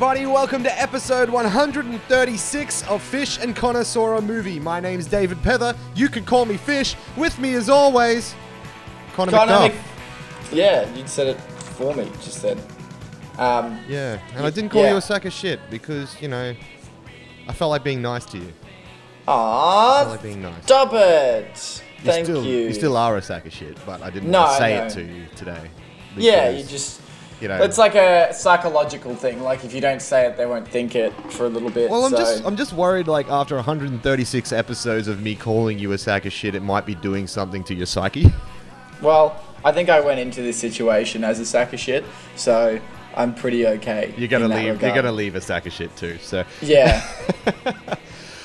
What it is, everybody? Welcome to episode 136 of Fish and Connoisseur Movie. My name's David Pether. You can call me Fish. With me, as always, Connor, Connor McDuff. Mc- Yeah, you said it for me just then. Um, Yeah, and I didn't call Yeah. you a sack of shit because, you know, I felt like being nice to you. Felt like being nice. stop it. You Thank still, you. You still are a sack of shit, but I didn't No, want to I say know. it to you today. Yeah, you just. You know. It's like a psychological thing. Like if you don't say it, they won't think it for a little bit. Well, I'm so- just I'm just worried like after 136 episodes of me calling you a sack of shit, it might be doing something to your psyche. Well, I think I went into this situation as a sack of shit, so I'm pretty okay. You're gonna leave. You're gonna leave a sack of shit too. So Yeah.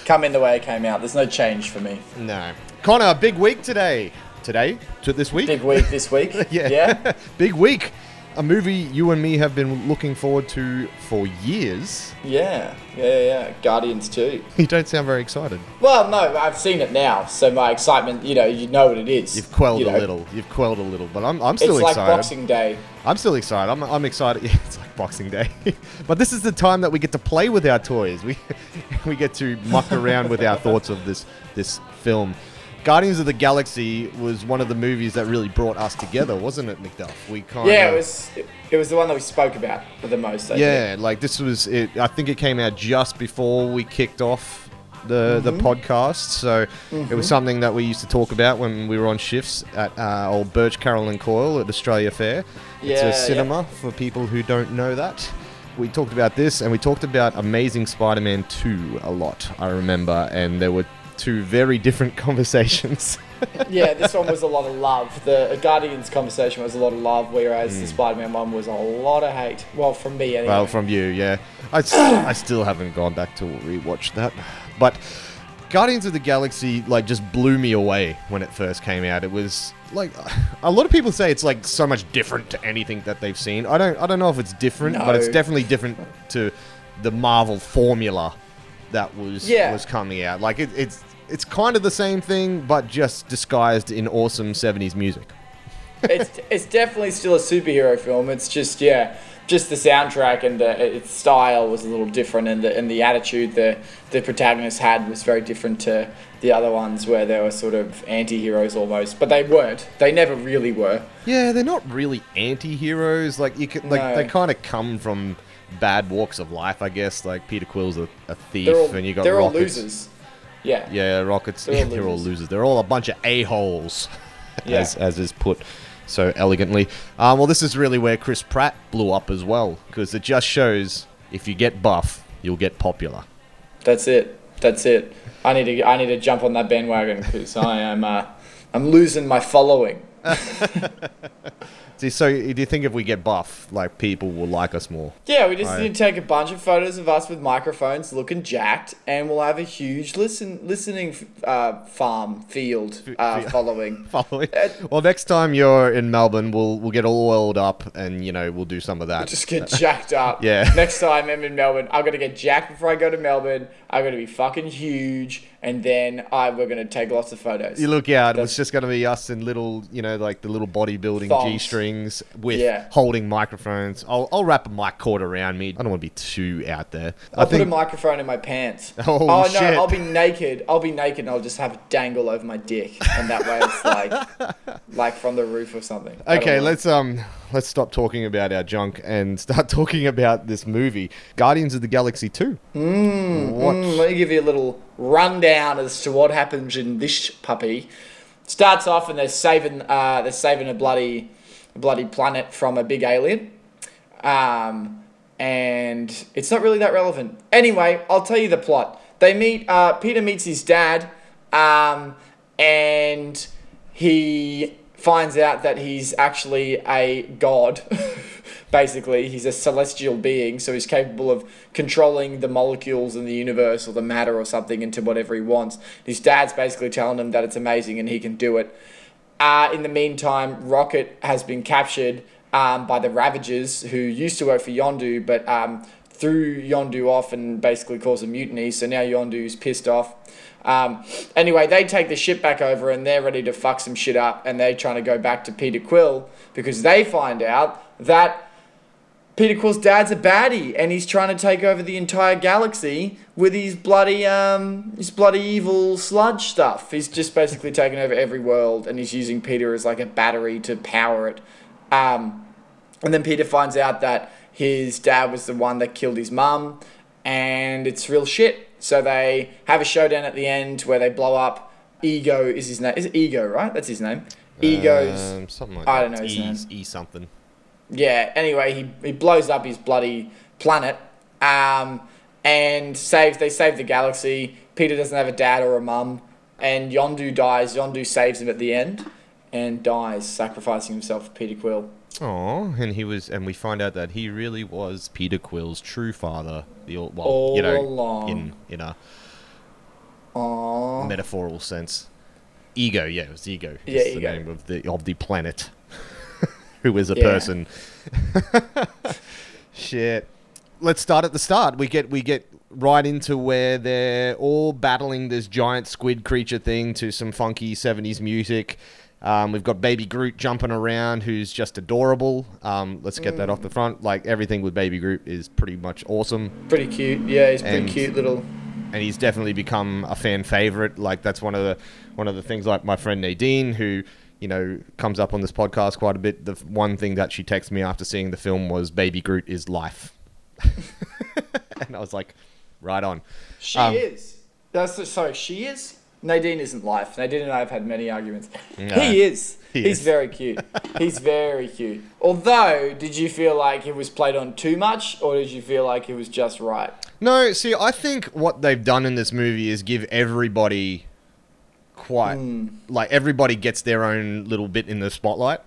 Come in the way it came out. There's no change for me. no, Connor, big week today. Today to this week. Big week this week. yeah. Yeah. big week. A movie you and me have been looking forward to for years. Yeah. Yeah. Yeah. Guardians 2. You don't sound very excited. Well, no, I've seen it now, so my excitement, you know, you know what it is. You've quelled you a know. little. You've quelled a little, but I'm, I'm still excited. It's like. Boxing Day. I'm still excited. I'm, I'm excited. Yeah, it's like Boxing Day. but this is the time that we get to play with our toys. We we get to muck around with our thoughts of this this film. Guardians of the Galaxy was one of the movies that really brought us together, wasn't it, McDuff? We kind Yeah, it was. It was the one that we spoke about the most. I think. Yeah, like this was it. I think it came out just before we kicked off the the Mm-hmm. podcast, so it was something that we used to talk about when we were on shifts at uh, old Birch Carroll and Coyle at Australia Fair. it's Yeah, a yeah. cinema for people who don't know that. We talked about this, and we talked about Amazing Spider-Man 2 a lot. I remember, and there were two very different conversations. yeah, this one was a lot of love. The Guardians conversation was a lot of love, whereas Mm. the Spider-Man one was a lot of hate. Well, from me anyway. Well, from you, yeah. I, s- I still haven't gone back to rewatch that. But Guardians of the Galaxy, like, just blew me away when it first came out. It was, like, a lot of people say it's, like, so much different to anything that they've seen. I don't, I don't know if it's different, but it's definitely different to the Marvel formula that was Yeah. was coming out. Like, it, it's it's kind of the same thing, but just disguised in awesome 70s music. it's it's definitely still a superhero film. It's just yeah, just the soundtrack and the, its style was a little different, and the and the attitude the the protagonist had was very different to the other ones where they were sort of anti-heroes almost, but they weren't. They never really were. Yeah, they're not really anti-heroes. Like you can, like No. they kind of come from bad walks of life, I guess. Like Peter Quill's a, a thief, all and you got they're all Rockets. losers. Yeah. Yeah, Rockets. They're yeah, all they're all losers. losers. They're all a bunch of a holes, Yeah. as as is put so elegantly. Um, well, this is really where Chris Pratt blew up as well, because it just shows if you get buff, you'll get popular. That's it. That's it. I need to I need to jump on that bandwagon because I am uh, I'm losing my following. See, so do you think if we get buff, like people will like us more? Yeah, we just Right. need to take a bunch of photos of us with microphones looking jacked, and we'll have a huge listen listening uh, farm field uh, following. Following. Uh, Well, next time you're in Melbourne, we'll we'll get all oiled up, and you know we'll do some of that. Just get jacked up. Yeah. Next time I'm in Melbourne, I'm gonna get jacked before I go to Melbourne. I'm gonna be fucking huge, and then I we're gonna take lots of photos. You look out, That's- it's just going to be us in little, you know, like the little bodybuilding g G strings with Yeah. holding microphones. I'll, I'll wrap a mic cord around me. I don't want to be too out there. I I'll put a microphone in my pants. Oh, no, shit. I'll be naked. I'll be naked and I'll just have it dangle over my dick, and that way it's like, like from the roof or something. Okay, let's um let's stop talking about our junk and start talking about this movie, Guardians of the Galaxy Two. Mm, what? Mm, let me give you a little rundown as to what happens in this puppy. Starts off and they're saving uh, they're saving a bloody bloody planet from a big alien. Um, and it's not really that relevant. Anyway, I'll tell you the plot. They meet uh, Peter meets his dad, um, and he finds out that he's actually a god. Basically, he's a celestial being, so he's capable of controlling the molecules in the universe or the matter or something into whatever he wants. His dad's basically telling him that it's amazing and he can do it. Uh, in the meantime, Rocket has been captured um, by the Ravagers, who used to work for Yondu, but um, threw Yondu off and basically caused a mutiny. So now Yondu's pissed off. Um, anyway, they take the ship back over and they're ready to fuck some shit up, and they're trying to go back to Peter Quill because they find out that Peter Quill's dad's a baddie, and he's trying to take over the entire galaxy with his bloody um his bloody evil sludge stuff. He's just basically taken over every world, and he's using Peter as like a battery to power it. Um, and then Peter finds out that his dad was the one that killed his mum, and it's real shit. So they have a showdown at the end where they blow up. Ego is his name. Is it Ego, right? That's his name. Ego's. Um, something like I don't know his E, name. E something. Yeah. Anyway, he, he blows up his bloody planet, um, and saves. They save the galaxy. Peter doesn't have a dad or a mum, and Yondu dies. Yondu saves him at the end, and dies, sacrificing himself for Peter Quill. Oh, and he was, and we find out that he really was Peter Quill's true father. The old, well, All you know, along. in in a Aww. metaphorical sense. Ego, yeah, it was Ego. Yeah, It's the Ego. name of the of the planet, who is a Yeah. person. Shit. Let's start at the start. We get we get right into where they're all battling this giant squid creature thing to some funky '70s music. Um, we've got Baby Groot jumping around, who's just adorable. Um, let's get that off the front. Like everything with Baby Groot is pretty much awesome Pretty cute. Yeah, he's pretty cute little. and he's definitely become a fan favorite. Like that's one of the one of the things. Like my friend Nadine, who you know comes up on this podcast quite a bit. The one thing that she texted me after seeing the film was "Baby Groot is life," and I was like, "Right on." She Um, is. That's sorry. She is. Nadine isn't life. Nadine and I have had many arguments. No, he is. he He's is. very cute. He's very cute. Although, did you feel like it was played on too much, or did you feel like it was just right? No, see, I think what they've done in this movie is give everybody quite like everybody gets their own little bit in the spotlight.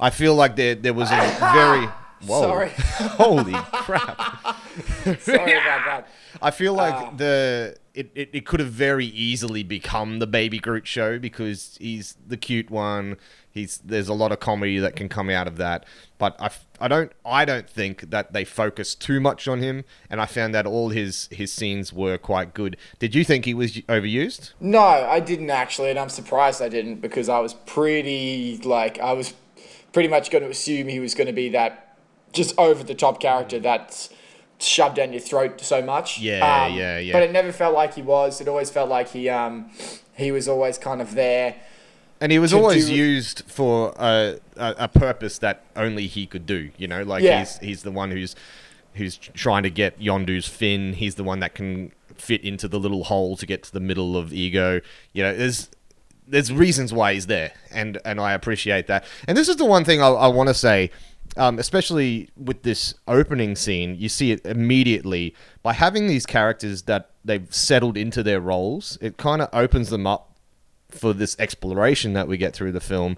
I feel like there there was a very whoa, Sorry. holy crap. Sorry about that. I feel like Ah. the it, it, it could have very easily become the Baby Groot show because he's the cute one. He's there's a lot of comedy that can come out of that, but I, I don't I don't think that they focus too much on him, and I found that all his his scenes were quite good. Did you think he was overused? No, I didn't actually, and I'm surprised I didn't because I was pretty like I was pretty much going to assume he was going to be that just over the top character that's shoved down your throat so much. Yeah, Um, yeah, yeah. But it never felt like he was. It always felt like he um he was always kind of there. And he was always do- used for a, a, a purpose that only he could do. You know, like Yeah. he's he's the one who's who's trying to get Yondu's fin. He's the one that can fit into the little hole to get to the middle of Ego. You know, there's there's reasons why he's there, and and I appreciate that. And this is the one thing I, I want to say, um, especially with this opening scene, you see it immediately by having these characters that they've settled into their roles. It kind of opens them up for this exploration that we get through the film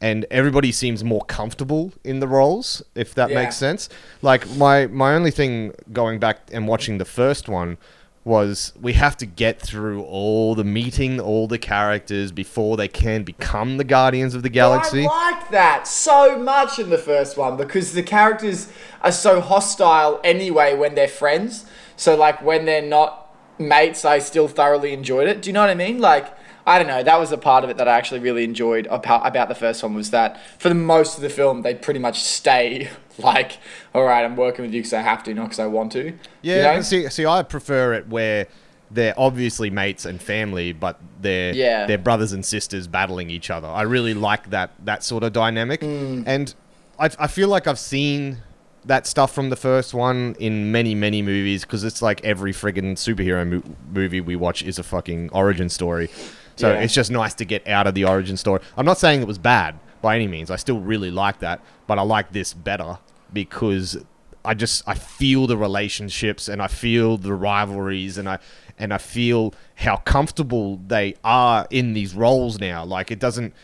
and everybody seems more comfortable in the roles if that Yeah. makes sense like my my only thing going back and watching the first one was we have to get through all the meeting all the characters before they can become the guardians of the galaxy I like that so much in the first one because the characters are so hostile anyway when they're friends. So like when they're not mates, I still thoroughly enjoyed it. Do you know what I mean? Like I don't know. That was a part of it that I actually really enjoyed about, about the first one was that for the most of the film they pretty much stay like, all right, I'm working with you because I have to, not because I want to. yeah You know? see see i prefer it where they're obviously mates and family but they're Yeah. they're brothers and sisters battling each other i really like that that sort of dynamic Mm. and I, I feel like i've seen that stuff from the first one in many many movies because it's like every friggin' superhero mo- movie we watch is a fucking origin story so Yeah. it's just nice to get out of the origin story i'm not saying it was bad by any means i still really like that but i like this better because I just I feel the relationships and I feel the rivalries and I and I feel how comfortable they are in these roles now. Like it doesn't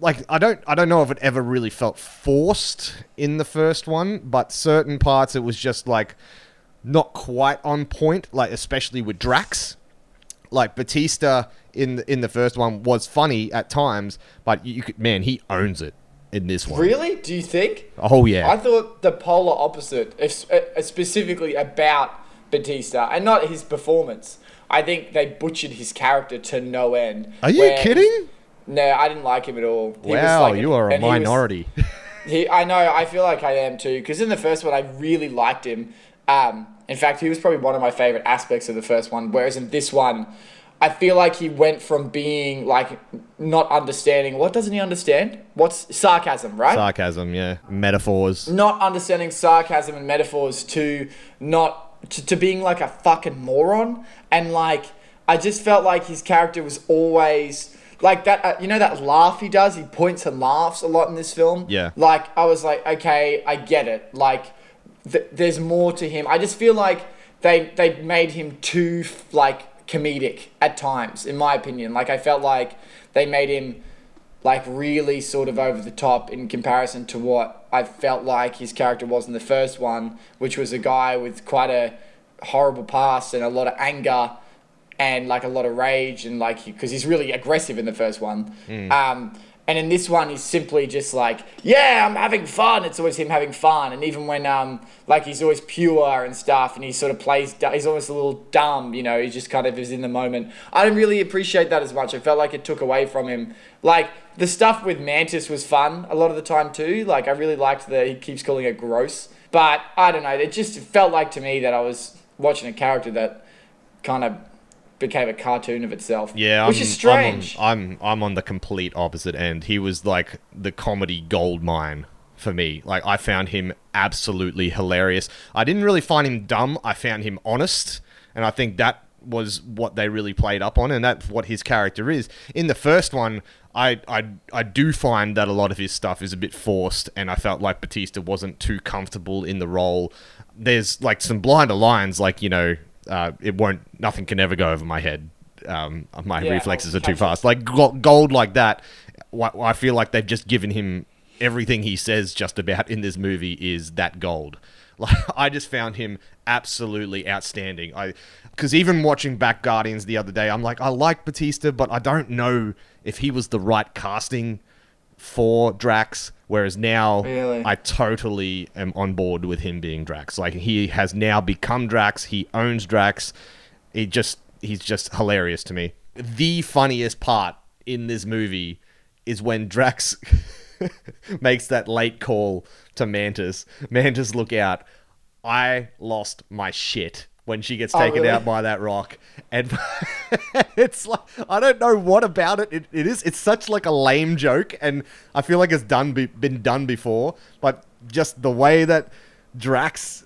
like I don't I don't know if it ever really felt forced in the first one, but certain parts it was just like not quite on point, like especially with Drax. Like Batista in the, in the first one was funny at times, but you could man, he owns it in this one. Really? Do you think? Oh yeah. I thought the polar opposite, if, uh, specifically about Batista and not his performance. I think they butchered his character to no end. Are you where- kidding? No, I didn't like him at all. He was Wow, like- you are a and he was- minority. He, I know. I feel like I am too. Because in the first one, I really liked him. Um, in fact, he was probably one of my favorite aspects of the first one. Whereas in this one, I feel like he went from being like not understanding. What doesn't he understand? What's sarcasm, right? Sarcasm, yeah. Metaphors. not understanding sarcasm and metaphors to not to, to being like a fucking moron and like i just felt like his character was always like that uh, you know that laugh he does he points and laughs a lot in this film Yeah. like i was like okay i get it like th- there's more to him. I just feel like they they made him too like comedic at times in my opinion. Like i felt like they made him like really sort of over the top in comparison to what I felt like his character was in the first one, which was a guy with quite a horrible past and a lot of anger and like a lot of rage and like because he's really aggressive in the first one. Um, and in this one, he's simply just like, yeah, I'm having fun. It's always him having fun. And even when, um, like, he's always pure and stuff, and he sort of plays, he's almost a little dumb, you know, he just kind of is in the moment. I didn't really appreciate that as much. I felt like it took away from him. Like, the stuff with Mantis was fun a lot of the time, too. Like, I really liked that he keeps calling it gross. But I don't know, it just felt like to me that I was watching a character that kind of became a cartoon of itself. Yeah, which I'm, is strange. I'm on, I'm I'm on the complete opposite end. He was like the comedy gold mine for me. Like I found him absolutely hilarious. I didn't really find him dumb. I found him honest, and I think that was what they really played up on, and that's what his character is. In the first one, I I I do find that a lot of his stuff is a bit forced, and I felt like Batista wasn't too comfortable in the role. There's like some blinder lines, like you know, uh, it won't, nothing can ever go over my head. Um, my Yeah, reflexes are too fast. Like gold, like that. I feel like they've just given him everything he says just about in this movie is that gold. Like I just found him absolutely outstanding. I because even watching back Guardians the other day, I'm like, I like Batista, but I don't know if he was the right casting for Drax. Whereas now, Really? I totally am on board with him being Drax. Like he has now become Drax. He owns Drax. He just he's just hilarious to me. The funniest part in this movie is when Drax makes that late call to Mantis. Mantis, look out. I lost my shit when she gets Oh, taken really? out by that rock. And it's like I don't know what about it. it. It is it's such like a lame joke and I feel like it's done be, been done before, but just the way that Drax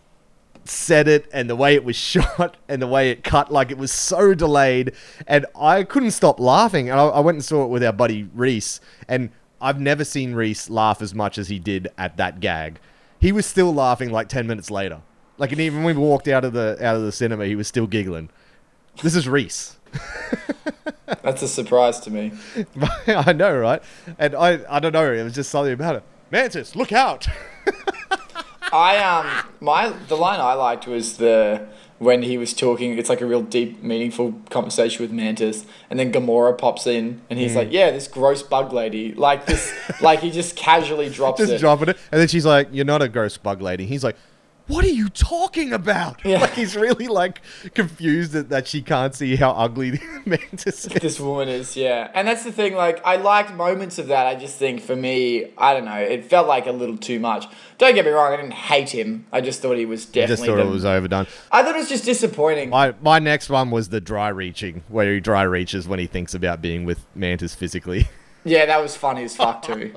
said it and the way it was shot and the way it cut like it was so delayed and i couldn't stop laughing and I, I went and saw it with our buddy reese and i've never seen reese laugh as much as he did at that gag he was still laughing like 10 minutes later like and even when we walked out of the out of the cinema he was still giggling this is reese That's a surprise to me. i know right and i i don't know it was just something about it mantis look out I um my the line I liked was the when he was talking. It's like a real deep, meaningful conversation with Mantis, and then Gamora pops in, and Mm. he's like, "Yeah, this gross bug lady." Like this, like he just casually drops just it. dropping it. And then she's like, "You're not a gross bug lady." He's like, "What are you talking about?" Yeah. Like he's really like confused that, that she can't see how ugly the mantis is. this woman is, yeah. And that's the thing, like, I liked moments of that. I just think for me, I don't know, it felt like a little too much. Don't get me wrong, I didn't hate him. I just thought he was definitely. Just thought the- it was overdone. I thought it was just disappointing. My my next one was the dry reaching, where he dry reaches when he thinks about being with mantis physically. Yeah, that was funny as fuck, too.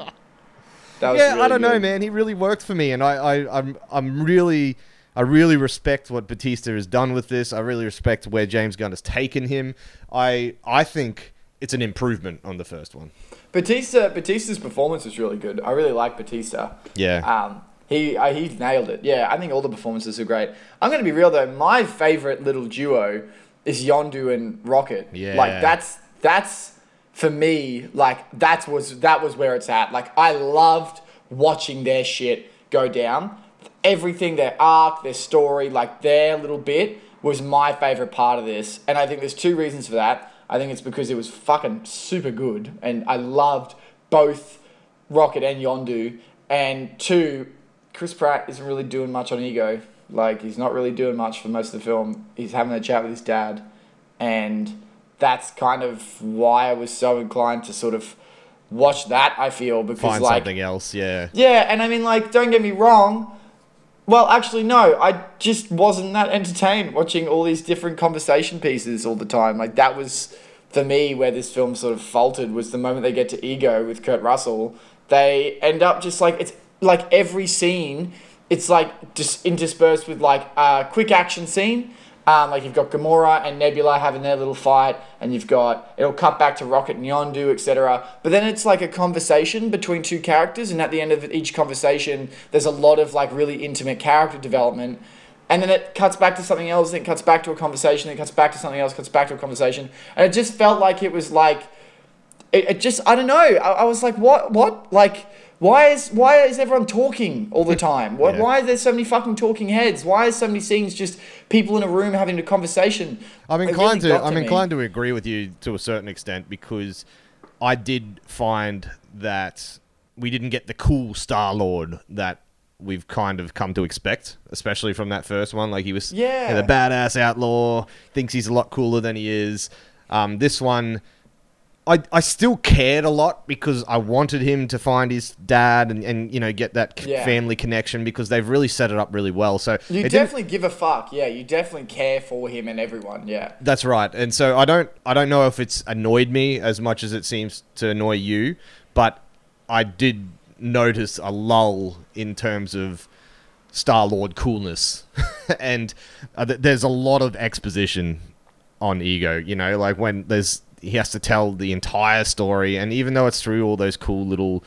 Yeah, I don't know, man. He really worked for me, and I, I I'm I'm really. I really respect what Batista has done with this. I really respect where James Gunn has taken him. I I think it's an improvement on the first one. Batista, Batista's performance was really good. I really like Batista. Yeah. Um, he uh, he nailed it. Yeah, I think all the performances are great. I'm gonna be real though. My favorite little duo is Yondu and Rocket. Yeah. Like that's that's for me. Like that was that was where it's at. Like I loved watching their shit go down. Everything, their arc, their story, like their little bit was my favorite part of this. And I think there's two reasons for that. I think it's because it was fucking super good, and I loved both Rocket and Yondu. And two, Chris Pratt isn't really doing much on ego. Like he's not really doing much for most of the film. He's having a chat with his dad, and that's kind of why I was so inclined to sort of watch that. I feel because Find like something else. Yeah. yeah, and I mean, like, don't get me wrong. Well, actually, no. I just wasn't that entertained watching all these different conversation pieces all the time. Like that was for me where this film sort of faltered was the moment they get to Ego with Kurt Russell. They end up just like it's like every scene. It's like just interspersed with like a quick action scene. Um, like you've got Gamora and Nebula having their little fight, and you've got it'll cut back to Rocket and Yondu, etc. But then it's like a conversation between two characters, and at the end of each conversation, there's a lot of like really intimate character development. And then it cuts back to something else, then it cuts back to a conversation, then it cuts back to something else, cuts back to a conversation, and it just felt like it was like, it, it just I don't know. I, I was like, what, what, like. Why is why is everyone talking all the time? Why, Yeah. why are there so many fucking talking heads? Why is so many scenes just people in a room having a conversation? I'm inclined really to. I'm inclined to agree with you to a certain extent because I did find that we didn't get the cool Star Lord that we've kind of come to expect, especially from that first one. Like he was, Yeah. the badass outlaw, thinks he's a lot cooler than he is. Um, this one. I, I still cared a lot because I wanted him to find his dad and, and you know get that c- Yeah. family connection because they've really set it up really well. So You definitely give a fuck. Yeah, you definitely care for him and everyone. Yeah. That's right. And so I don't I don't know if it's annoyed me as much as it seems to annoy you, but I did notice a lull in terms of Star Lord coolness. and uh, th- there's a lot of exposition on ego, you know, like when there's he has to tell the entire story and even though it's through all those cool little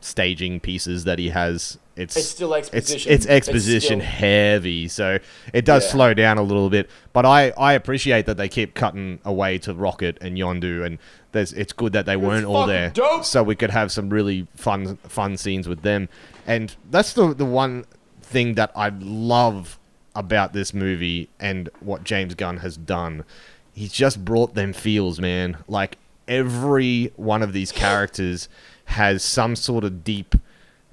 staging pieces that he has it's It's still exposition. it's It's exposition still- heavy so it does Yeah. slow down a little bit but i i appreciate that they keep cutting away to rocket and yondu and there's it's good that they weren't all there dope. so we could have some really fun fun scenes with them and that's the the one thing that i love about this movie and what james gunn has done he's just brought them feels man like every one of these characters has some sort of deep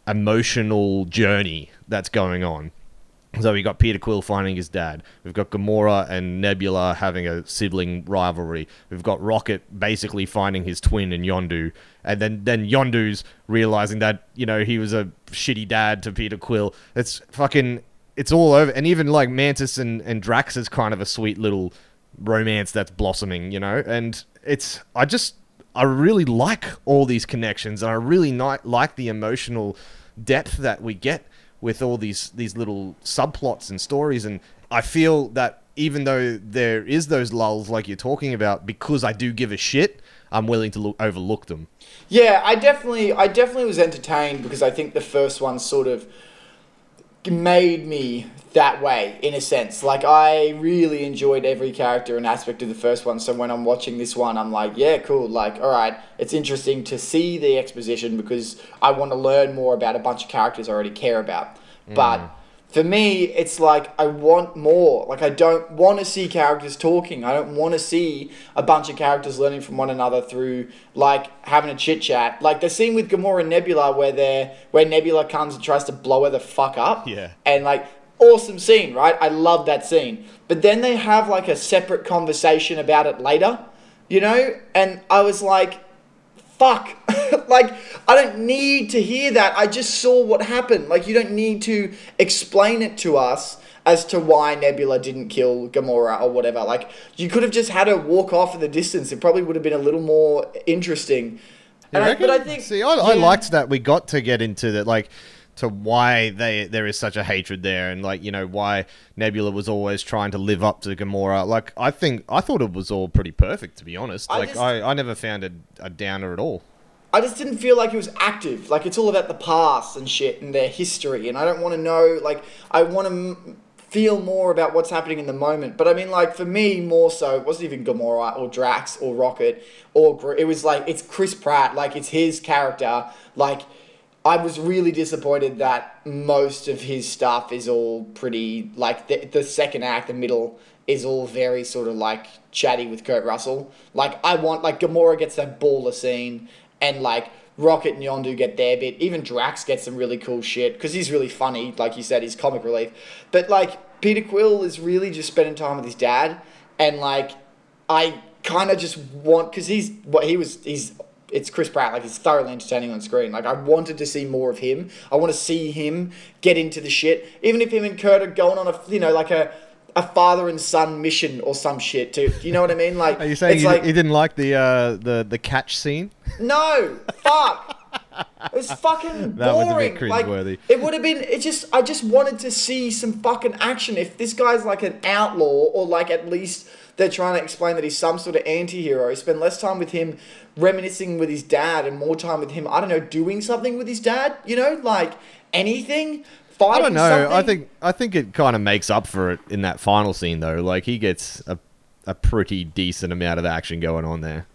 emotional journey that's going on. So we got Peter Quill finding his dad. We've got Gamora and Nebula having a sibling rivalry. We've got Rocket basically finding his twin in Yondu, and then then Yondu's realizing that you know he was a shitty dad to Peter Quill. It's fucking it's all over. And even like Mantis and and Drax is kind of a sweet little romance that's blossoming, you know. And it's I just I really like all these connections, and I really ni- like the emotional depth that we get with all these these little subplots and stories. And I feel that even though there is those lulls like you're talking about, because I do give a shit, I'm willing to look, overlook them. Yeah, I definitely, I definitely was entertained because I think the first one sort of made me that way in a sense. Like I really enjoyed every character and aspect of the first one. So when I'm watching this one, I'm like, yeah, cool. Like, all right, it's interesting to see the exposition because I want to learn more about a bunch of characters I already care about. But mm. For me, it's like I want more. Like I don't want to see characters talking. I don't want to see a bunch of characters learning from one another through like having a chit chat. Like the scene with Gamora and Nebula where they're where Nebula comes and tries to blow her the fuck up. Yeah. And like awesome scene, right? I love that scene. But then they have like a separate conversation about it later, you know? And I was like, fuck. like, I don't need to hear that. I just saw what happened. Like, you don't need to explain it to us as to why Nebula didn't kill Gamora or whatever. Like, you could have just had her walk off in the distance. It probably would have been a little more interesting. I, but I think. See, I, I liked that we got to get into that, like, to why they there is such a hatred there, and like you know why Nebula was always trying to live up to Gamora. Like, I think I thought it was all pretty perfect, to be honest. I Like, just- I, I never found it a downer at all. I just didn't feel like it was active. Like it's all about the past and shit and their history, and I don't want to know. Like I want to m- feel more about what's happening in the moment. But I mean, like for me, more so, it wasn't even Gamora or Drax or Rocket or Gro- it was like it's Chris Pratt. Like it's his character. Like I was really disappointed that most of his stuff is all pretty like the, the second act, the middle is all very sort of like chatty with Kurt Russell. Like I want like Gamora gets that baller scene and like Rocket and Yondu get their bit. Even Drax gets some really cool shit because he's really funny. Like you said, he's comic relief. But like Peter Quill is really just spending time with his dad, and like I kind of just want because he's what he was he's it's Chris Pratt. Like he's thoroughly entertaining on screen. Like I wanted to see more of him. I want to see him get into the shit. Even if him and Kurt are going on a you know like a a father and son mission or some shit too. You know what I mean? Like Are you saying it's you, like you didn't like the uh, the the catch scene? no, fuck. It was fucking That was a bit boring. like, it would have been. It just. I just wanted to see some fucking action. If this guy's like an outlaw, or like at least they're trying to explain that he's some sort of anti-hero, spend less time with him reminiscing with his dad and more time with him. I don't know, doing something with his dad. You know, like anything. I don't know. Something. I think I think it kind of makes up for it in that final scene though. Like he gets a a pretty decent amount of action going on there.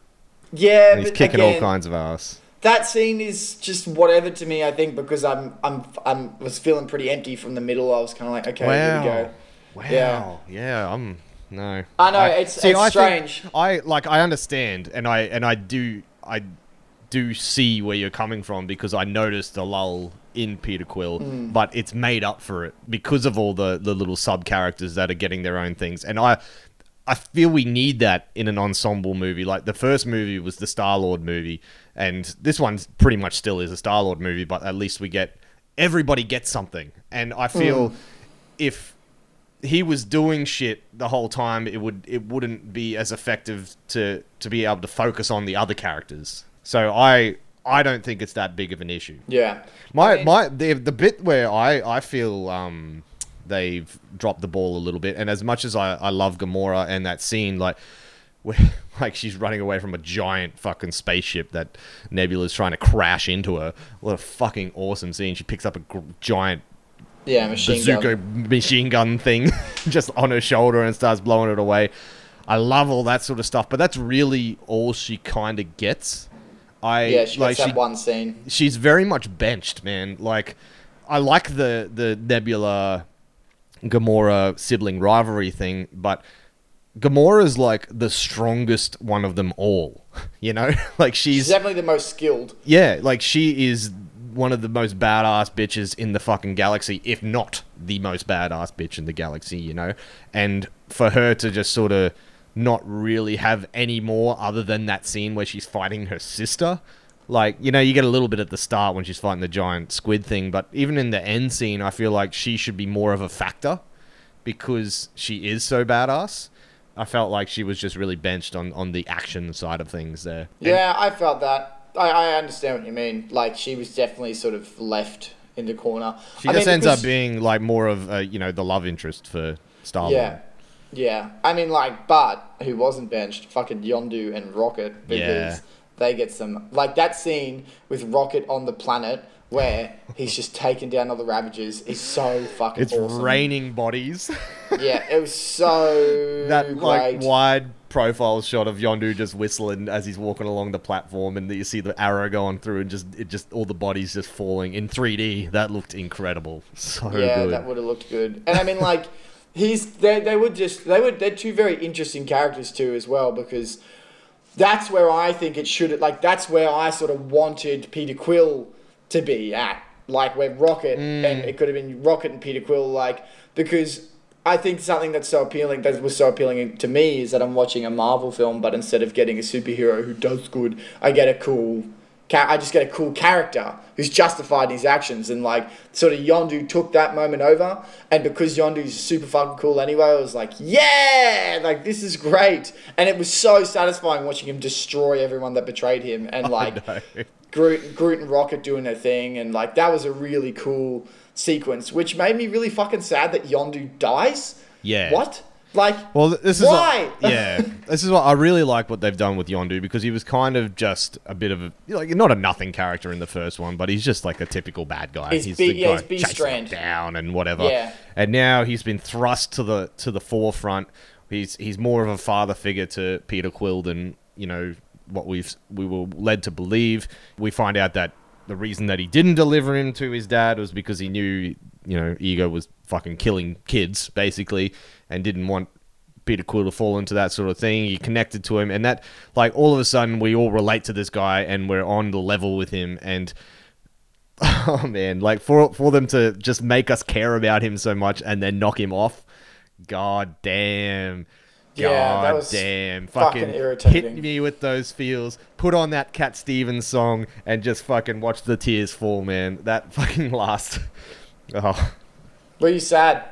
Yeah, And he's kicking again, all kinds of ass. that scene is just whatever to me. I think because I'm I'm I'm was feeling pretty empty from the middle. I was kind of like, okay, here we go. Wow. Yeah. Yeah, I'm no. I know, it's- it's I strange. I like I understand and I and I do I do see where you're coming from because I noticed the lull in Peter Quill, Hmm. but it's made up for it because of all the the little sub characters that are getting their own things. And I I feel we need that in an ensemble movie. Like the first movie was the Star Lord movie, and this one pretty much still is a Star Lord movie, but at least we get everybody gets something. And I feel if he was doing shit the whole time, it would it wouldn't be as effective to to be able to focus on the other characters. So I I don't think it's that big of an issue. Yeah. My I mean- my the the bit where I I feel um they've dropped the ball a little bit, and as much as I I love Gamora and that scene like. Where, like she's running away from a giant fucking spaceship that Nebula's trying to crash into her. What a fucking awesome scene! She picks up a gr- giant Yeah, machine bazooka gun. machine gun thing just on her shoulder and starts blowing it away. I love all that sort of stuff, but that's really all she kind of gets. I Yeah, she like gets that she, one scene. she's very much benched, man. Like I like the the Nebula Gamora sibling rivalry thing, but Gamora's like the strongest one of them all. You know, like She's definitely the most skilled. yeah, like she is one of the most badass bitches in the fucking galaxy, if not the most badass bitch in the galaxy, you know? And for her to just sort of not really have any more other than that scene where she's fighting her sister. Like, you know, you get a little bit at the start when she's fighting the giant squid thing, but even in the end scene, I feel like she should be more of a factor because she is so badass. I felt like she was just really benched on, on the action side of things there. And- Yeah, I felt that. I, I understand what you mean. Like she was definitely sort of left in the corner. She I just mean, ends up being like more of a, you know the love interest for Star Yeah. Yeah. I mean like but who wasn't benched? Fucking Yondu and Rocket because Yeah. they get some like that scene with Rocket on the planet where he's just taking down all the Ravagers is so fucking It's awesome. raining bodies. Yeah, it was so that like wide profile shot of Yondu just whistling as he's walking along the platform, and you see the arrow going through, and just it just all the bodies just falling in 3D. That looked incredible. So yeah, good. that would have looked good. And I mean, like, he's they they would just they would they're two very interesting characters too as well because that's where I think it should like that's where I sort of wanted Peter Quill to be at like where Rocket Mm. and it could have been Rocket and Peter Quill like because I think something that's so appealing that was so appealing to me is that I'm watching a Marvel film but instead of getting a superhero who does good I get a cool I just get a cool character who's justified in his actions and like sort of Yondu took that moment over and because Yondu's super fucking cool anyway I was like yeah like this is great and it was so satisfying watching him destroy everyone that betrayed him and like. Groot, Groot and Rocket doing their thing and like that was a really cool sequence which made me really fucking sad that Yondu dies Yeah. what like Well, this is why What, yeah, this is what I really like what they've done with Yondu because he was kind of just a bit of a like not a nothing character in the first one, but he's just like a typical bad guy. He's B- the yeah, guy he's B chasing strand. them down and whatever. Yeah. And now he's been thrust to the to the forefront. He's he's more of a father figure to Peter Quill than you know what we've we were led to believe. We find out that the reason that he didn't deliver him to his dad was because he knew you know Ego was fucking killing kids basically and didn't want Peter Quill to fall into that sort of thing. He connected to him, and that like all of a sudden we all relate to this guy, and we're on the level with him. And oh man, like for for them to just make us care about him so much, and then knock him off, god damn. Yeah, that was damn, fucking fucking, irritating. hit me with those feels. Put on that Cat Stevens song and just fucking watch the tears fall, man. That fucking last, oh, Were you sad?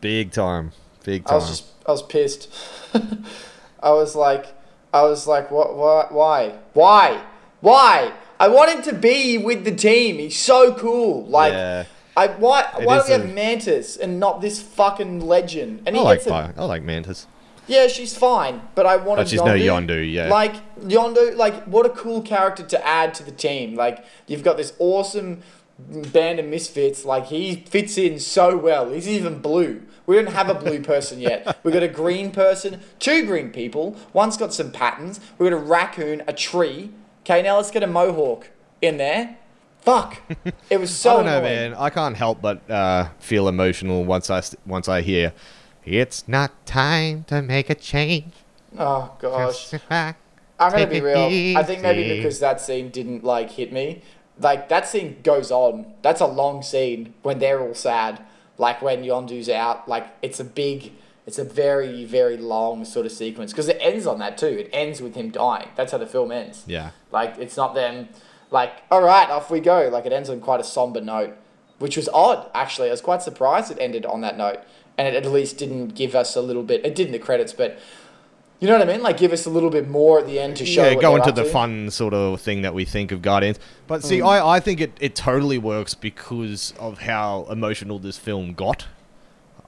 big time, big time. I was just, I was pissed. I was like, I was like, what, what, why, why, why? I want him to be with the team. He's so cool. Like, Yeah. I why It why do we have a- Mantis and not this fucking legend? And I he like gets a, I like Mantis. Yeah, she's fine, but I wanted But she's Yondu. no Yondu, yeah. Like Yondu, like what a cool character to add to the team. Like you've got this awesome band of misfits. Like he fits in so well. He's even blue. We don't have a blue person yet. We've got a green person, two green people. One's got some patterns. We've got a raccoon, a tree. Okay, now let's get a mohawk in there. Fuck. It was so I don't know, annoying. man. I can't help but uh, feel emotional once I once I hear, "It's not time to make a change." Oh gosh. I'm gonna be real. I think maybe because that scene didn't like hit me. Like that scene goes on. That's a long scene when they're all sad. Like when Yondu's out. Like it's a big. It's a very very long sort of sequence because it ends on that too. It ends with him dying. That's how the film ends. Yeah. Like it's not them. Like all right, off we go. Like it ends on quite a somber note, which was odd actually. I was quite surprised it ended on that note, and it at least didn't give us a little bit. It did in the credits, but. You know what I mean? Like, give us a little bit more at the end to show. yeah, go into the to. fun sort of thing that we think of Guardians. But see, Mm. I, I think it, it totally works because of how emotional this film got.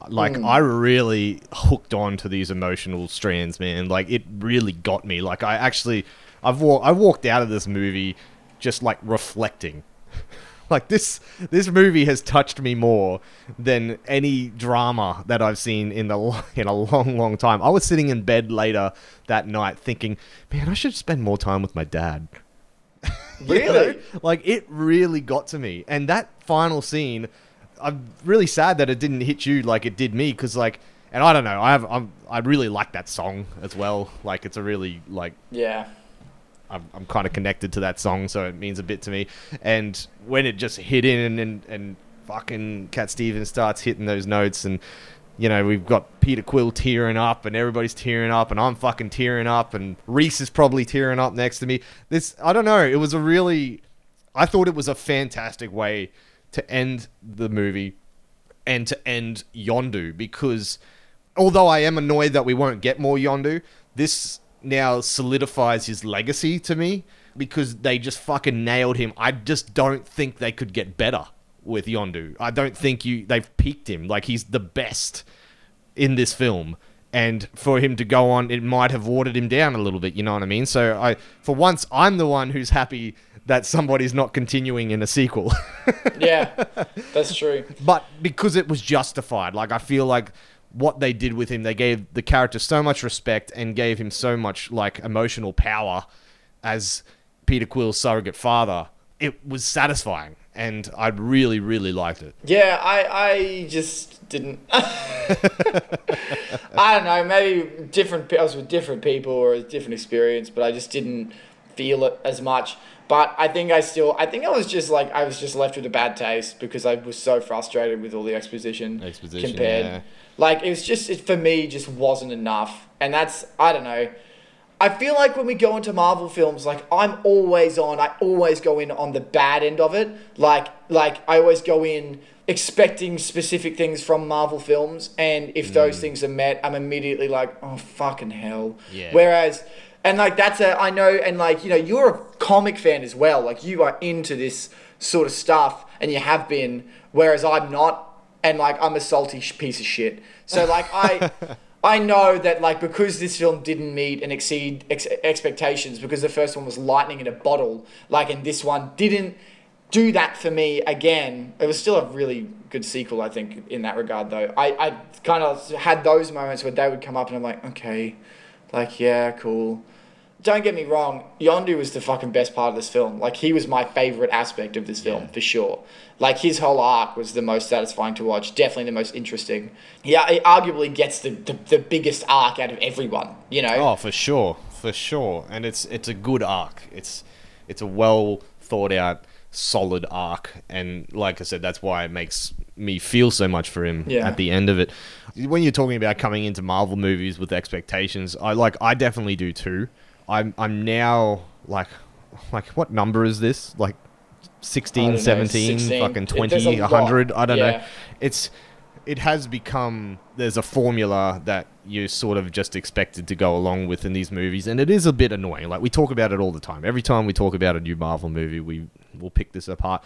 Like, Mm. I really hooked on to these emotional strands, man. Like, it really got me. Like, I actually, I've wa- I walked out of this movie just like reflecting. like this this movie has touched me more than any drama that I've seen in the in a long long time. I was sitting in bed later that night thinking, "Man, I should spend more time with my dad." Really? know? Like it really got to me. And that final scene, I'm really sad that it didn't hit you like it did me cuz like and I don't know, I have I'm, I really like that song as well. Like it's a really like Yeah. I'm, I'm kind of connected to that song, so it means a bit to me. And when it just hit in and, and fucking Cat Stevens starts hitting those notes, and you know we've got Peter Quill tearing up, and everybody's tearing up, and I'm fucking tearing up, and Reese is probably tearing up next to me. This I don't know. It was a really, I thought it was a fantastic way to end the movie and to end Yondu because although I am annoyed that we won't get more Yondu, this now solidifies his legacy to me because they just fucking nailed him. I just don't think they could get better with Yondu. I don't think you they've peaked him. Like he's the best in this film. And for him to go on, it might have watered him down a little bit. You know what I mean? So I, for once, I'm the one who's happy that somebody's not continuing in a sequel. Yeah. That's true. but because it was justified like i feel like what they did with him they gave the character so much respect and gave him so much like emotional power as peter quill's surrogate father it was satisfying and i really really liked it Yeah, I, I just didn't. I don't know. Maybe different. I was with different people or a different experience, but I just didn't feel it as much. But I think I still. I think I was just like I was just left with a bad taste because I was so frustrated with all the exposition. Exposition, compared. yeah. Like it was just it for me just wasn't enough, and that's I don't know. I feel like when we go into Marvel films, like I'm always on, I always go in on the bad end of it. Like, like I always go in expecting specific things from Marvel films, and if those mm. things are met, I'm immediately like, oh fucking hell. Yeah. Whereas, and like that's a I know, and like you know, you're a comic fan as well. Like you are into this sort of stuff, and you have been. Whereas I'm not, and like I'm a salty sh- piece of shit. So like I. I know that like because this film didn't meet and exceed ex- expectations because the first one was lightning in a bottle, like and this one didn't do that for me again. It was still a really good sequel, I think, in that regard though. I, I kind of had those moments where they would come up and I'm like, okay, like yeah, cool. Don't get me wrong, Yondu was the fucking best part of this film. Like he was my favorite aspect of this film Yeah. for sure. Like his whole arc was the most satisfying to watch, definitely the most interesting. Yeah, he arguably gets the, the, the biggest arc out of everyone. You know. oh for sure for sure and it's it's a good arc it's it's a well thought out solid arc and like i said that's why it makes me feel so much for him Yeah. at the end of it. When you're talking about coming into Marvel movies with expectations, I like I definitely do too. I'm I'm now like like what number is this? Like I 16, know, 17, 16. fucking 20, there's a lot. 100, I don't know. It's it has become there's a formula that you sort of just expected to go along with in these movies and it is a bit annoying. Like we talk about it all the time. Every time we talk about a new Marvel movie, we will pick this apart.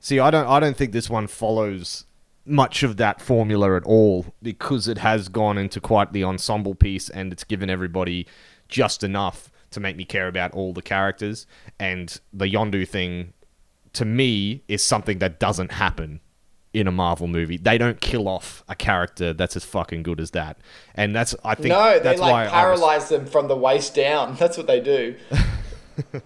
See, I don't I don't think this one follows much of that formula at all because it has gone into quite the ensemble piece and it's given everybody just enough to make me care about all the characters and the Yondu thing to me is something that doesn't happen in a Marvel movie. They don't kill off a character that's as fucking good as that. And that's I think No, they that's why like was- paralyze them from the waist down. That's what they do.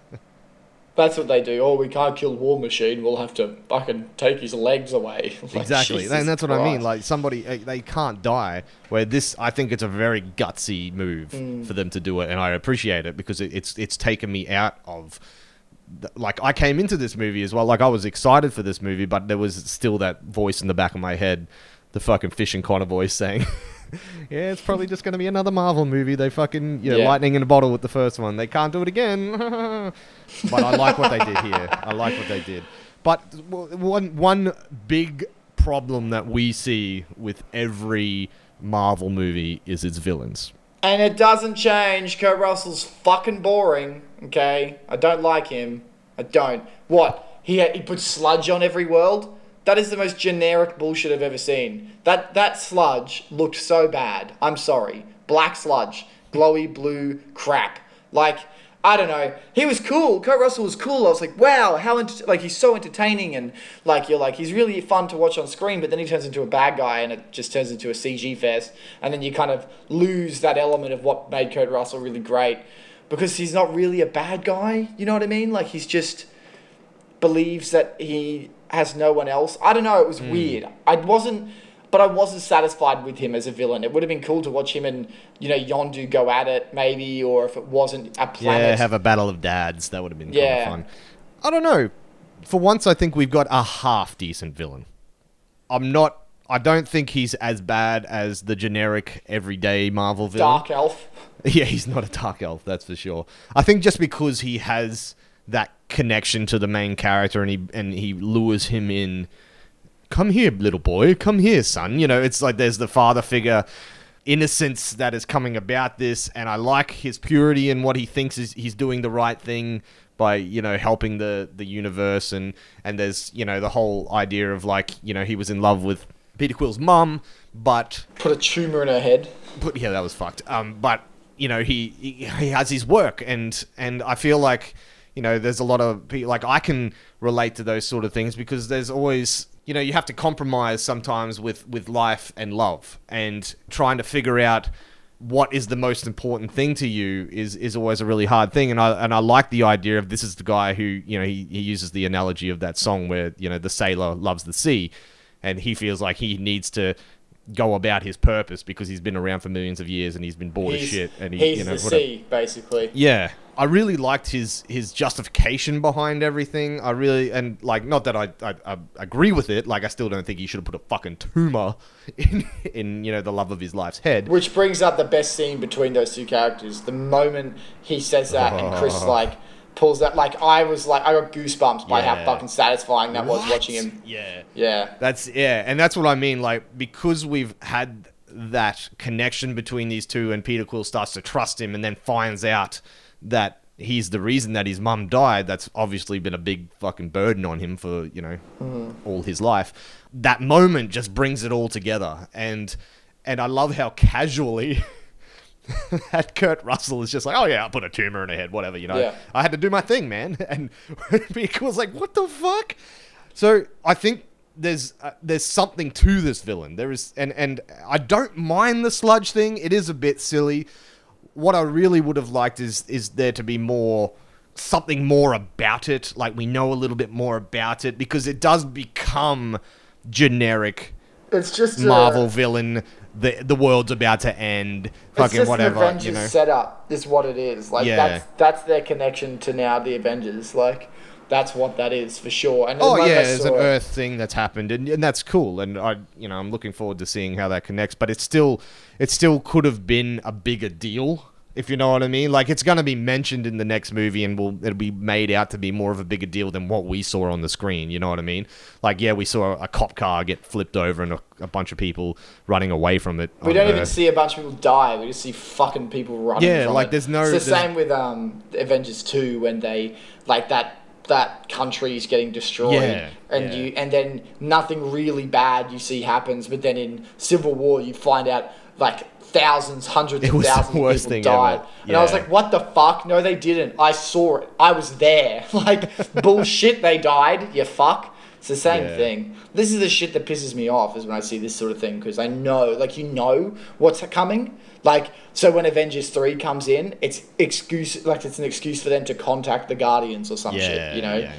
That's what they do. Oh, we can't kill War Machine. We'll have to fucking take his legs away. Like, Exactly, Jesus and that's what I mean. Like somebody, uh, they can't die. Where this, I think it's a very gutsy move Mm. for them to do it, and I appreciate it because it's it's taken me out of. Like I came into this movie as well. Like I was excited for this movie, but there was still that voice in the back of my head, the fucking Fish and Connor voice saying, "Yeah, it's probably just going to be another Marvel movie. They fucking you know, Yeah. lightning in a bottle with the first one. They can't do it again." but I like what they did here. I like what they did. But one one big problem that we see with every Marvel movie is its villains. And it doesn't change. Kurt Russell's fucking boring. Okay, I don't like him. I don't. What? He he puts sludge on every world. That is the most generic bullshit I've ever seen. That that sludge looked so bad. I'm sorry. Black sludge, glowy blue crap. Like I don't know. He was cool. Kurt Russell was cool. I was like, wow, how ent- like he's so entertaining and like you're like he's really fun to watch on screen. But then he turns into a bad guy and it just turns into a CG fest. And then you kind of lose that element of what made Kurt Russell really great because he's not really a bad guy. You know what I mean? Like he's just believes that he has no one else. I don't know. It was Hmm. weird. I wasn't, but I wasn't satisfied with him as a villain. It would have been cool to watch him and you know Yondu go at it, maybe, or if it wasn't a planet. Yeah, have a battle of dads. That would have been Yeah. kind of fun. I don't know. For once, I think we've got a half decent villain. I'm not. I don't think he's as bad as the generic everyday Marvel villain. Dark Elf. Yeah, he's not a dark elf, that's for sure. I think just because he has that connection to the main character and he and he lures him in come here little boy come here son you know it's like there's the father figure innocence that is coming about this and i like his purity and what he thinks is he's doing the right thing by you know helping the the universe and and there's you know the whole idea of like you know he was in love with peter quill's mum but Put a tumor in her head. but yeah, that was fucked. Um, but you know, he, he he has his work, and and I feel like you know, there's a lot of people like I can relate to those sort of things because there's always you know you have to compromise sometimes with with life and love, and trying to figure out what is the most important thing to you is is always a really hard thing. And I and I like the idea of this is the guy who you know he, he uses the analogy of that song where you know the sailor loves the sea and he feels like he needs to go about his purpose because he's been around for millions of years and he's been bored He's, of shit and he, he's you know the sea, basically. Yeah, I really liked his his justification behind everything. I really and like not that I, I, I agree with it. Like I still don't think he should have put a fucking tumor in in you know the love of his life's head. Which brings up the best scene between those two characters. The moment he says that and Chris oh. like pulls that, like I was like I got goosebumps by how fucking satisfying that was watching him. Yeah. Yeah. That's yeah, and that's what I mean. Like because we've had that connection between these two, and Peter Quill starts to trust him, and then finds out that he's the reason that his mum died. That's obviously been a big fucking burden on him for you know mm-hmm. all his life. That moment just brings it all together, and and I love how casually. that Kurt Russell is just like, oh yeah, I'll put a tumor in her head, whatever, you know. Yeah. I had to do my thing, man. And was like, what the fuck? So I think there's uh, there's something to this villain. There is, and and I don't mind the sludge thing. It is a bit silly. What I really would have liked is is there to be more something more about it. Like we know a little bit more about it because it does become generic It's just a, Marvel villain. The the world's about to end. It's Fucking just whatever, an Avengers you know. setup. Is what it is. Like Yeah. that's that's their connection to now the Avengers. Like that's what that is for sure. And Oh yeah, there's an it- Earth thing that's happened, and, and that's cool. And I, you know, I'm looking forward to seeing how that connects. But it's still, it still could have been a bigger deal, if you know what I mean. Like it's going to be mentioned in the next movie, and will it'll be made out to be more of a bigger deal than what we saw on the screen. You know what I mean? Like yeah, we saw a, cop car get flipped over and a, a bunch of people running away from it. We don't even see a bunch of people die. We just see fucking people running. Yeah, from like, it. there's no- It's the there's- same with um Avengers two when they like that that country is getting destroyed Yeah, and yeah. you and then nothing really bad you see happens. But then in Civil War you find out like thousands, hundreds of thousands of people thing died. ever. And I was like, what the fuck? No, they didn't. I saw it. I was there. Like bullshit. They died. You fuck. It's the same Yeah. thing. This is the shit that pisses me off is when I see this sort of thing because I know, like, you know what's coming. Like, so when Avengers three comes in, it's excuse, like, it's an excuse for them to contact the Guardians or some yeah, shit. You know,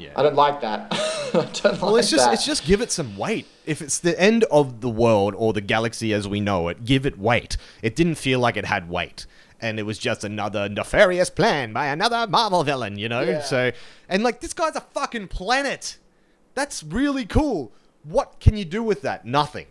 yeah, yeah. I don't like that. I don't Well, like it's just that. it's just give it some weight. If it's the end of the world or the galaxy as we know it, give it weight. It didn't feel like it had weight, and it was just another nefarious plan by another Marvel villain, you know. Yeah. So, and like this guy's a fucking planet. That's really cool. What can you do with that? Nothing.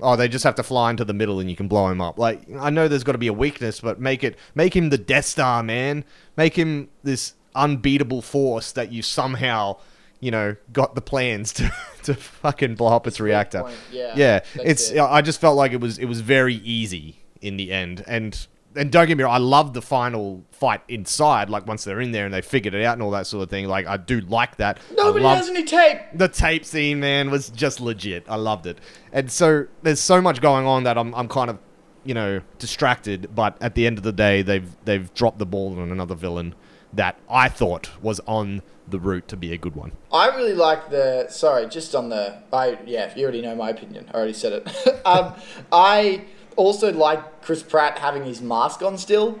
Oh, they just have to fly into the middle and you can blow him up. Like I know there's got to be a weakness, but make it make him the Death Star, man. Make him this unbeatable force that you somehow, you know, got the plans to to fucking blow up its reactor. point, yeah, yeah. It's it. I just felt like it was it was very easy in the end, and and don't get me wrong, I love the final fight inside. Like once they're in there and they figured it out and all that sort of thing. Like I do like that. Nobody has any tape. the tape scene, man, was just legit. I loved it. And so there's so much going on that I'm, I'm kind of, you know, distracted. But at the end of the day, they've they've dropped the ball on another villain that I thought was on the route to be a good one. I really like the. Sorry, just on the. I yeah, you already know my opinion. I already said it. um, I also like Chris Pratt having his mask on still.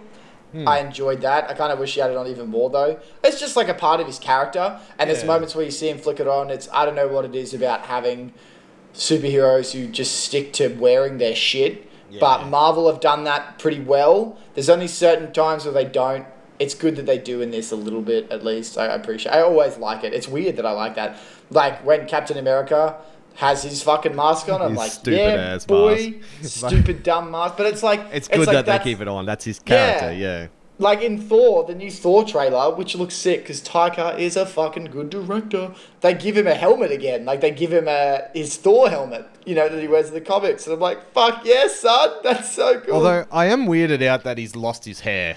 Hmm. I enjoyed that. I kind of wish he had it on even more though. It's just like a part of his character, and there's moments where you see him flick it on. It's I don't know what it is about having superheroes who just stick to wearing their shit. But Marvel have done that pretty well. There's only certain times where they don't. It's good that they do in this a little bit, at least. I appreciate. I always like it. It's weird that I like that. Like when Captain America has his fucking mask on, I'm His like, stupid yeah, ass boy, mask. stupid dumb mask. But it's like It's good that they keep it on. That's his character. Yeah. Yeah. like in Thor, the new Thor trailer, which looks sick because Taika is a fucking good director. They give him a helmet again, like they give him a his Thor helmet, you know, that he wears in the comics, and I'm like, fuck yes, son, that's so cool. Although I am weirded out that he's lost his hair.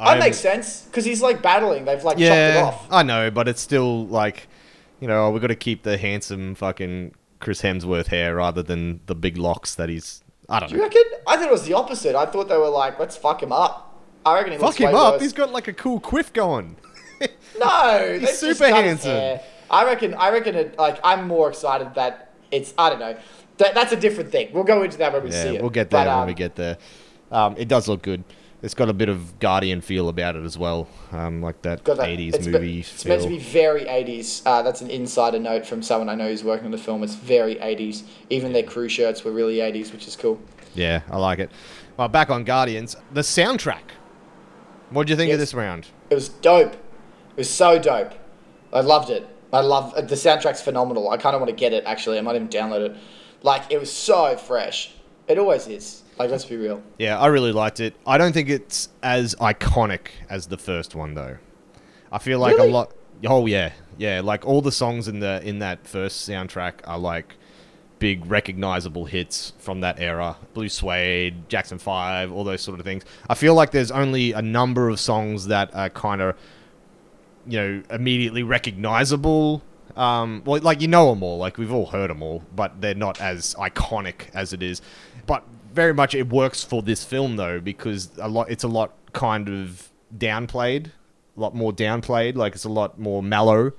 That I'm- makes sense because he's like battling. They've like chopped it off. I know, but it's still like, you know, we've got to keep the handsome fucking Chris Hemsworth hair rather than the big locks that he's. I don't Do you reckon? I thought it was the opposite. I thought they were like, let's fuck him up. I reckon he Fuck him up. worse. He's got like a cool quiff going. No, He's super handsome. I reckon. I reckon. It, like, I'm more excited that it's. I don't know. That, that's a different thing. We'll go into that when we see it. we'll get there But, when um, we get there. Um, it does look good. It's got a bit of Guardian feel about it as well, um, like that that- 80s it's, be- movie It's feel. meant to be very 80s. Uh, that's an insider note from someone I know who's working on the film. It's very 80s. Even their crew shirts were really 80s, which is cool. Yeah, I like it. Well, back on Guardians, the soundtrack. What do you think Yes. of this round? It was dope. It was so dope. I loved it. I love the soundtrack's phenomenal. I kind of want to get it actually. I might even download it. Like it was so fresh. It always is. Like let's be real. Yeah, I really liked it. I don't think it's as iconic as the first one though. I feel like Really? a lot. Oh yeah, yeah. Like all the songs in the in that first soundtrack are like big recognizable hits from that era. Blue Swede, Jackson Five, all those sort of things. I feel like there's only a number of songs that are kind of you know immediately recognizable. Um, well, like you know them all, like we've all heard them all, but they're not as iconic as it is. But very much it works for this film though, because a lot it's a lot kind of downplayed, a lot more downplayed. Like it's a lot more mellow.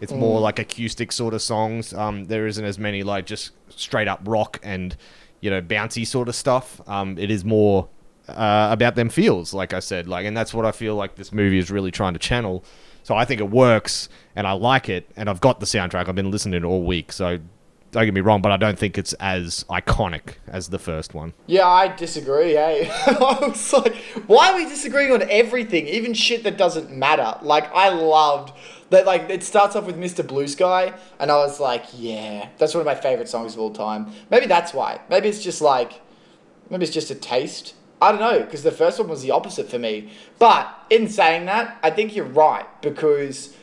It's more like acoustic sort of songs. Um, there isn't as many like just straight up rock and you know bouncy sort of stuff. Um, it is more uh, about them feels, like I said, like, and that's what I feel like this movie is really trying to channel. So I think it works, and I like it, and I've got the soundtrack. I've been listening to it all week, so don't get me wrong, but I don't think it's as iconic as the first one. Yeah, I disagree. Hey, eh? I was like, why are we disagreeing on everything, even shit that doesn't matter? Like, I loved that. Like, it starts off with Mr. Blue Sky, and I was like, yeah, that's one of my favorite songs of all time. Maybe that's why. Maybe it's just like, maybe it's just a taste. I don't know, because the first one was the opposite for me. But in saying that, I think you're right because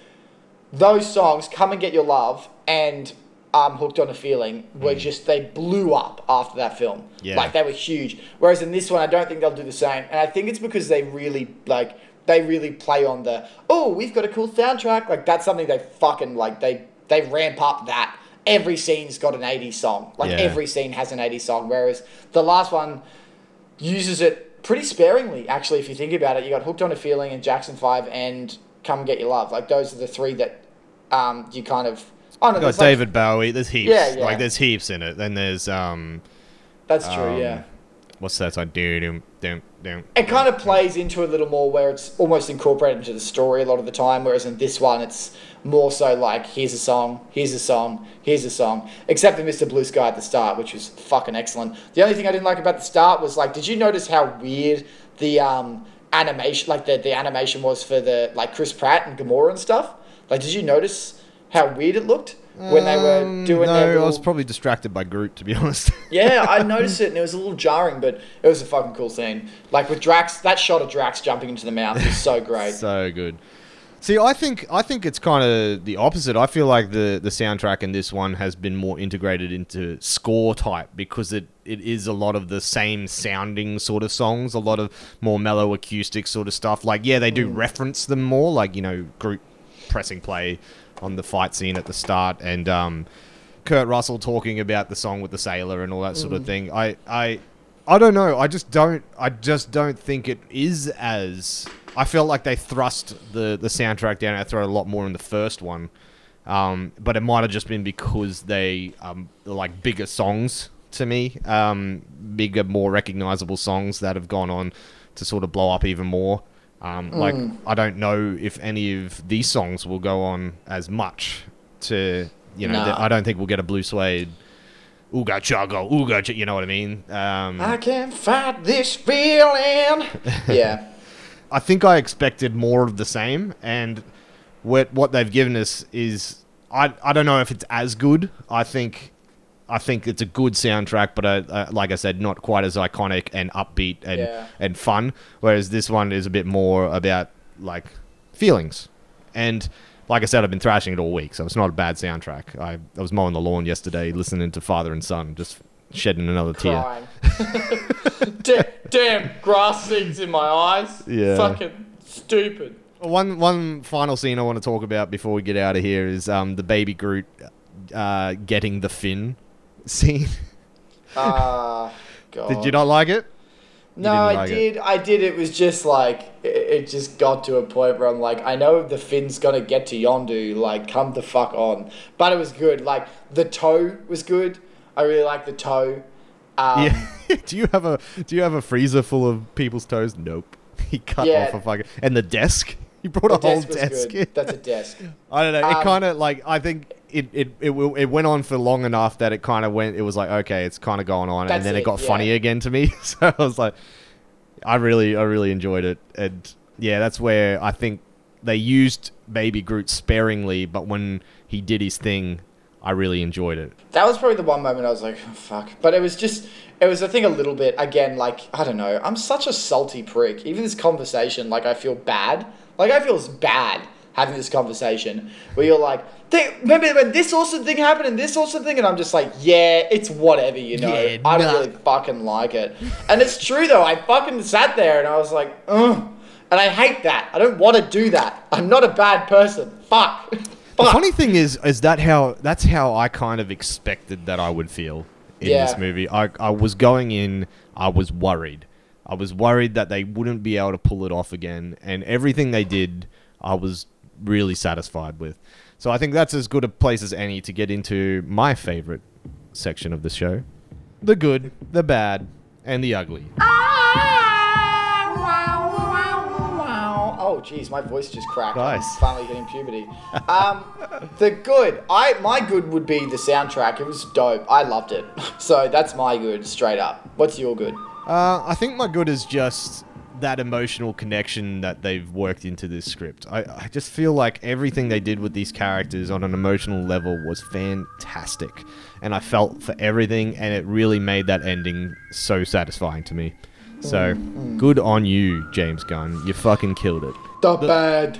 those songs, "Come and Get Your Love" and um, "Hooked on a Feeling," were just they blew up after that film. Yeah. Like they were huge. Whereas in this one, I don't think they'll do the same. And I think it's because they really like they really play on the oh we've got a cool soundtrack. Like that's something they fucking like they they ramp up that. Every scene's got an 80s song. Like Yeah. every scene has an 80s song. Whereas the last one uses it pretty sparingly, actually, if you think about it. You got Hooked on a Feeling and Jackson 5 and Come Get Your Love. Like, those are the three that um, you kind of. I don't. You got like- David Bowie. There's heaps. Yeah, yeah. Like there's heaps in it. Then there's um, that's true, um, yeah. what's that song? Doom, doom, doom, doom. It kind of plays into a little more where it's almost incorporated into the story a lot of the time, whereas in this one, it's more so like, here's a song, here's a song, here's a song. Except for Mr. Blue Sky at the start, which was fucking excellent. The only thing I didn't like about the start was like, did you notice how weird the um, animation, like the, the animation was for the, like Chris Pratt and Gamora and stuff? Like, did you notice how weird it looked when they were Um, doing no, their I was probably distracted by Groot, to be honest. Yeah, I noticed it and it was a little jarring, but it was a fucking cool scene. Like with Drax, that shot of Drax jumping into the mouth was so great. so good. See, I think I think it's kind of the opposite. I feel like the the soundtrack in this one has been more integrated into score type because it it is a lot of the same sounding sort of songs, a lot of more mellow acoustic sort of stuff. Like yeah, they do reference them more, like you know, Groot pressing play on the fight scene at the start and um Kurt Russell talking about the song with the sailor and all that sort of thing. I I I don't know. I just don't. I just don't think it is as. I felt like they thrust the the soundtrack down our throat a lot more in the first one, um, but it might have just been because they um like bigger songs to me, um, bigger, more recognizable songs that have gone on to sort of blow up even more. Um, Like I don't know if any of these songs will go on as much to you know. No. th- I don't think we'll get a Blue Swede. Ooga chugga, ooga, ch- you know what I mean? Um, I can't fight this feeling. yeah. I think I expected more of the same, and what what they've given us is I I don't know if it's as good. I think I think it's a good soundtrack, but uh, uh, like I said, not quite as iconic and upbeat and Yeah. and fun. Whereas this one is a bit more about like feelings, and like I said, I've been thrashing it all week, so it's not a bad soundtrack. I I was mowing the lawn yesterday, listening to Father and Son, just shedding another tear. Crying. Da- damn, grass seeds in my eyes. Yeah. Fucking stupid. One one final scene I want to talk about before we get out of here is um, the baby Groot uh, getting the fin scene. Ah, God. Did you not like it? No, I like it? did. I did. It was just like it, it just got to a point where I'm like, I know the fin's gonna get to Yondu. Like, come the fuck on. But it was good. Like the toe was good. I really like the toe. Um, yeah. do you have a Do you have a freezer full of people's toes? Nope. He cut Yeah. off a fucking and the desk. He brought The a whole desk was desk. That's a desk. I don't know. It Um, kind of like I think it it, it it went on for long enough that it kind of went. It was like okay, it's kind of going on, That's and then it, it, got yeah. funny again to me. so I was like, I really I really enjoyed it, and yeah, that's where I think they used Baby Groot sparingly, but when he did his thing, I really enjoyed it. That was probably the one moment I was like, oh, fuck. But it was just, it was, I think, a little bit, again, like, I don't know. I'm such a salty prick. Even this conversation, like, I feel bad. Like, I feel bad having this conversation where you're like, "Think- remember when this awesome thing happened and this awesome thing? And I'm just like, yeah, it's whatever, you know. Yeah, I don't nah. really fucking like it. And it's true, though. I fucking sat there and I was like, ugh. And I hate that. I don't want to do that. I'm not a bad person. Fuck. The funny thing is, is that how that's how I kind of expected that I would feel in Yeah. this movie. I I was going in, I was worried. I was worried that they wouldn't be able to pull it off again, and everything they did, I was really satisfied with. So I think that's as good a place as any to get into my favorite section of the show: the good, the bad, and the ugly. Oh Oh, geez, my voice just cracked. Nice. I'm finally hitting puberty. Um, the good, I my good would be the soundtrack. It was dope. I loved it. So that's my good, straight up. What's your good? Uh, I think my good is just that emotional connection that they've worked into this script. I, I just feel like everything they did with these characters on an emotional level was fantastic. And I felt for everything, and it really made that ending so satisfying to me. So, good on you, James Gunn. You fucking killed it. The, bad.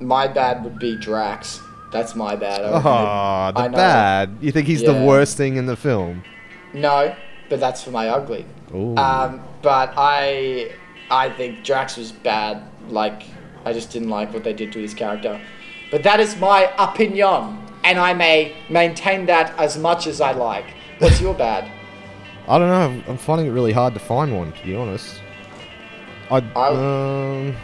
My bad would be Drax. That's my bad. I Oh, the bad. You think he's the worst thing in the film? No, but that's for my ugly. Um, but I, I think Drax was bad. Like, I just didn't like what they did to his character. But that is my opinion, and I may maintain that as much as I like. What's your bad? I don't know. I'm finding it really hard to find one, to be honest. I I- um,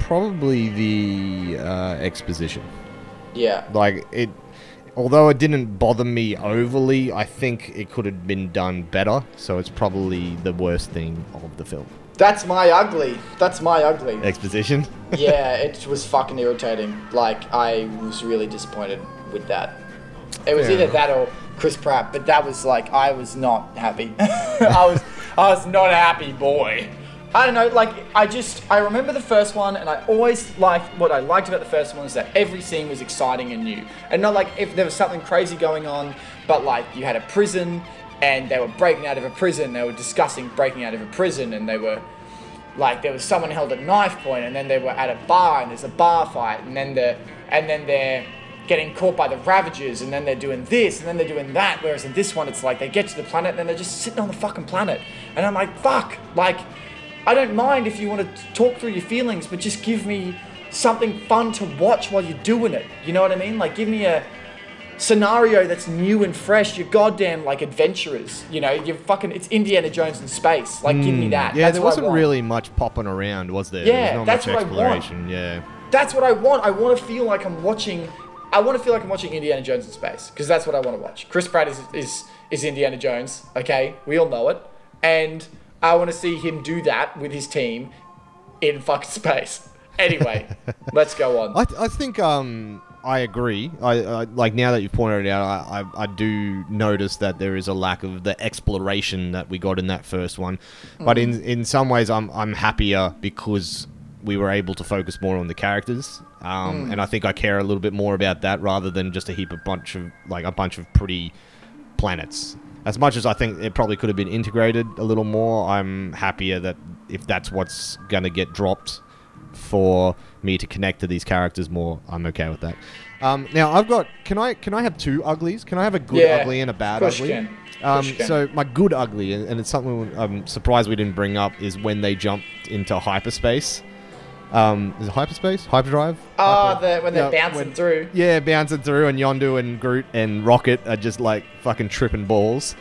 probably the uh, exposition. Yeah. Like it, although it didn't bother me overly, I think it could have been done better. So it's probably the worst thing of the film. That's my ugly. That's my ugly. Exposition. yeah, it was fucking irritating. Like, I was really disappointed with that. It was Fair either enough. that or Chris Pratt, but that was like, I was not happy. I was, I was not a happy boy. I don't know, like, I just, I remember the first one, and I always liked, what I liked about the first one is that every scene was exciting and new. And not like if there was something crazy going on, but like, you had a prison, and they were breaking out of a prison, they were discussing breaking out of a prison, and they were, like there was someone held at knife point and then they were at a bar and there's a bar fight and then the and then they're getting caught by the ravagers and then they're doing this and then they're doing that whereas in this one it's like they get to the planet and then they're just sitting on the fucking planet. And i'm like fuck like i don't mind if you want to talk through your feelings but just give me something fun to watch while you're doing it. You know what i mean? Like give me a scenario that's new and fresh. You're goddamn like adventurers. You know, you're fucking. It's Indiana Jones in space. Like, give me that. Hmm. Yeah, That's there wasn't really much popping around, was there? Yeah, there was not that's much what I want. Yeah. That's what I want. I want to feel like I'm watching. I want to feel like I'm watching Indiana Jones in space because that's what I want to watch. Chris Pratt is is is Indiana Jones. Okay, we all know it, and I want to see him do that with his team in fucking space. Anyway, let's go on. I, I think um I agree. I, I like now that you've pointed it out, I, I I do notice that there is a lack of the exploration that we got in that first one. But in in some ways, I'm I'm happier because we were able to focus more on the characters. Um, and I think I care a little bit more about that rather than just a heap of bunch of like a bunch of pretty planets. As much as I think it probably could have been integrated a little more, I'm happier that if that's what's gonna get dropped for me to connect to these characters more, I'm okay with that. Um, now I've got can I can I have two uglies? Can I have a good Yeah, ugly and a bad of course you ugly? Um, course you can. so my good ugly, and, and it's something I'm surprised we didn't bring up, is when they jumped into hyperspace. Um, is it hyperspace? Hyperdrive? Oh, Hyper- the, when they're Yeah, bouncing when- through. Yeah, bouncing through, and Yondu and Groot and Rocket are just like fucking tripping balls.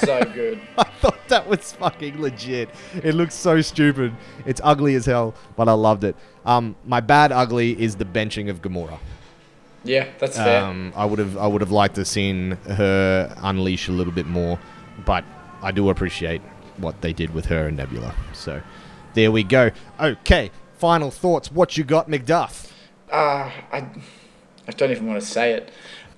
So good. I thought that was fucking legit. It looks so stupid. It's ugly as hell, but I loved it. Um, my bad ugly is the benching of Gamora. Yeah, that's fair. Um, I would have I would have liked to seen her unleash a little bit more, but I do appreciate what they did with her and Nebula. So there we go. Okay, final thoughts. What you got, McDuff? Uh, I, I don't even want to say it.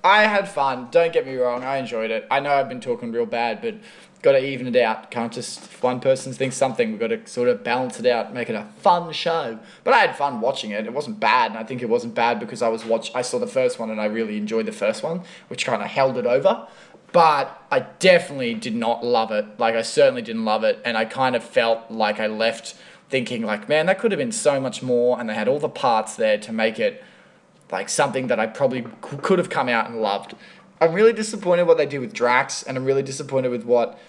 I had fun. Don't get me wrong. I enjoyed it. I know I've been talking real bad, but got to even it out. Can't just one person thinks something. We've got to sort of balance it out, make it a fun show. But I had fun watching it. It wasn't bad, and I think it wasn't bad because I was watch. I saw the first one and I really enjoyed the first one, which kind of held it over. But I definitely did not love it. Like I certainly didn't love it, and I kind of felt like I left thinking like, man, that could have been so much more, and they had all the parts there to make it like something that I probably c- could have come out and loved. I'm really disappointed what they did with Drax, and I'm really disappointed with what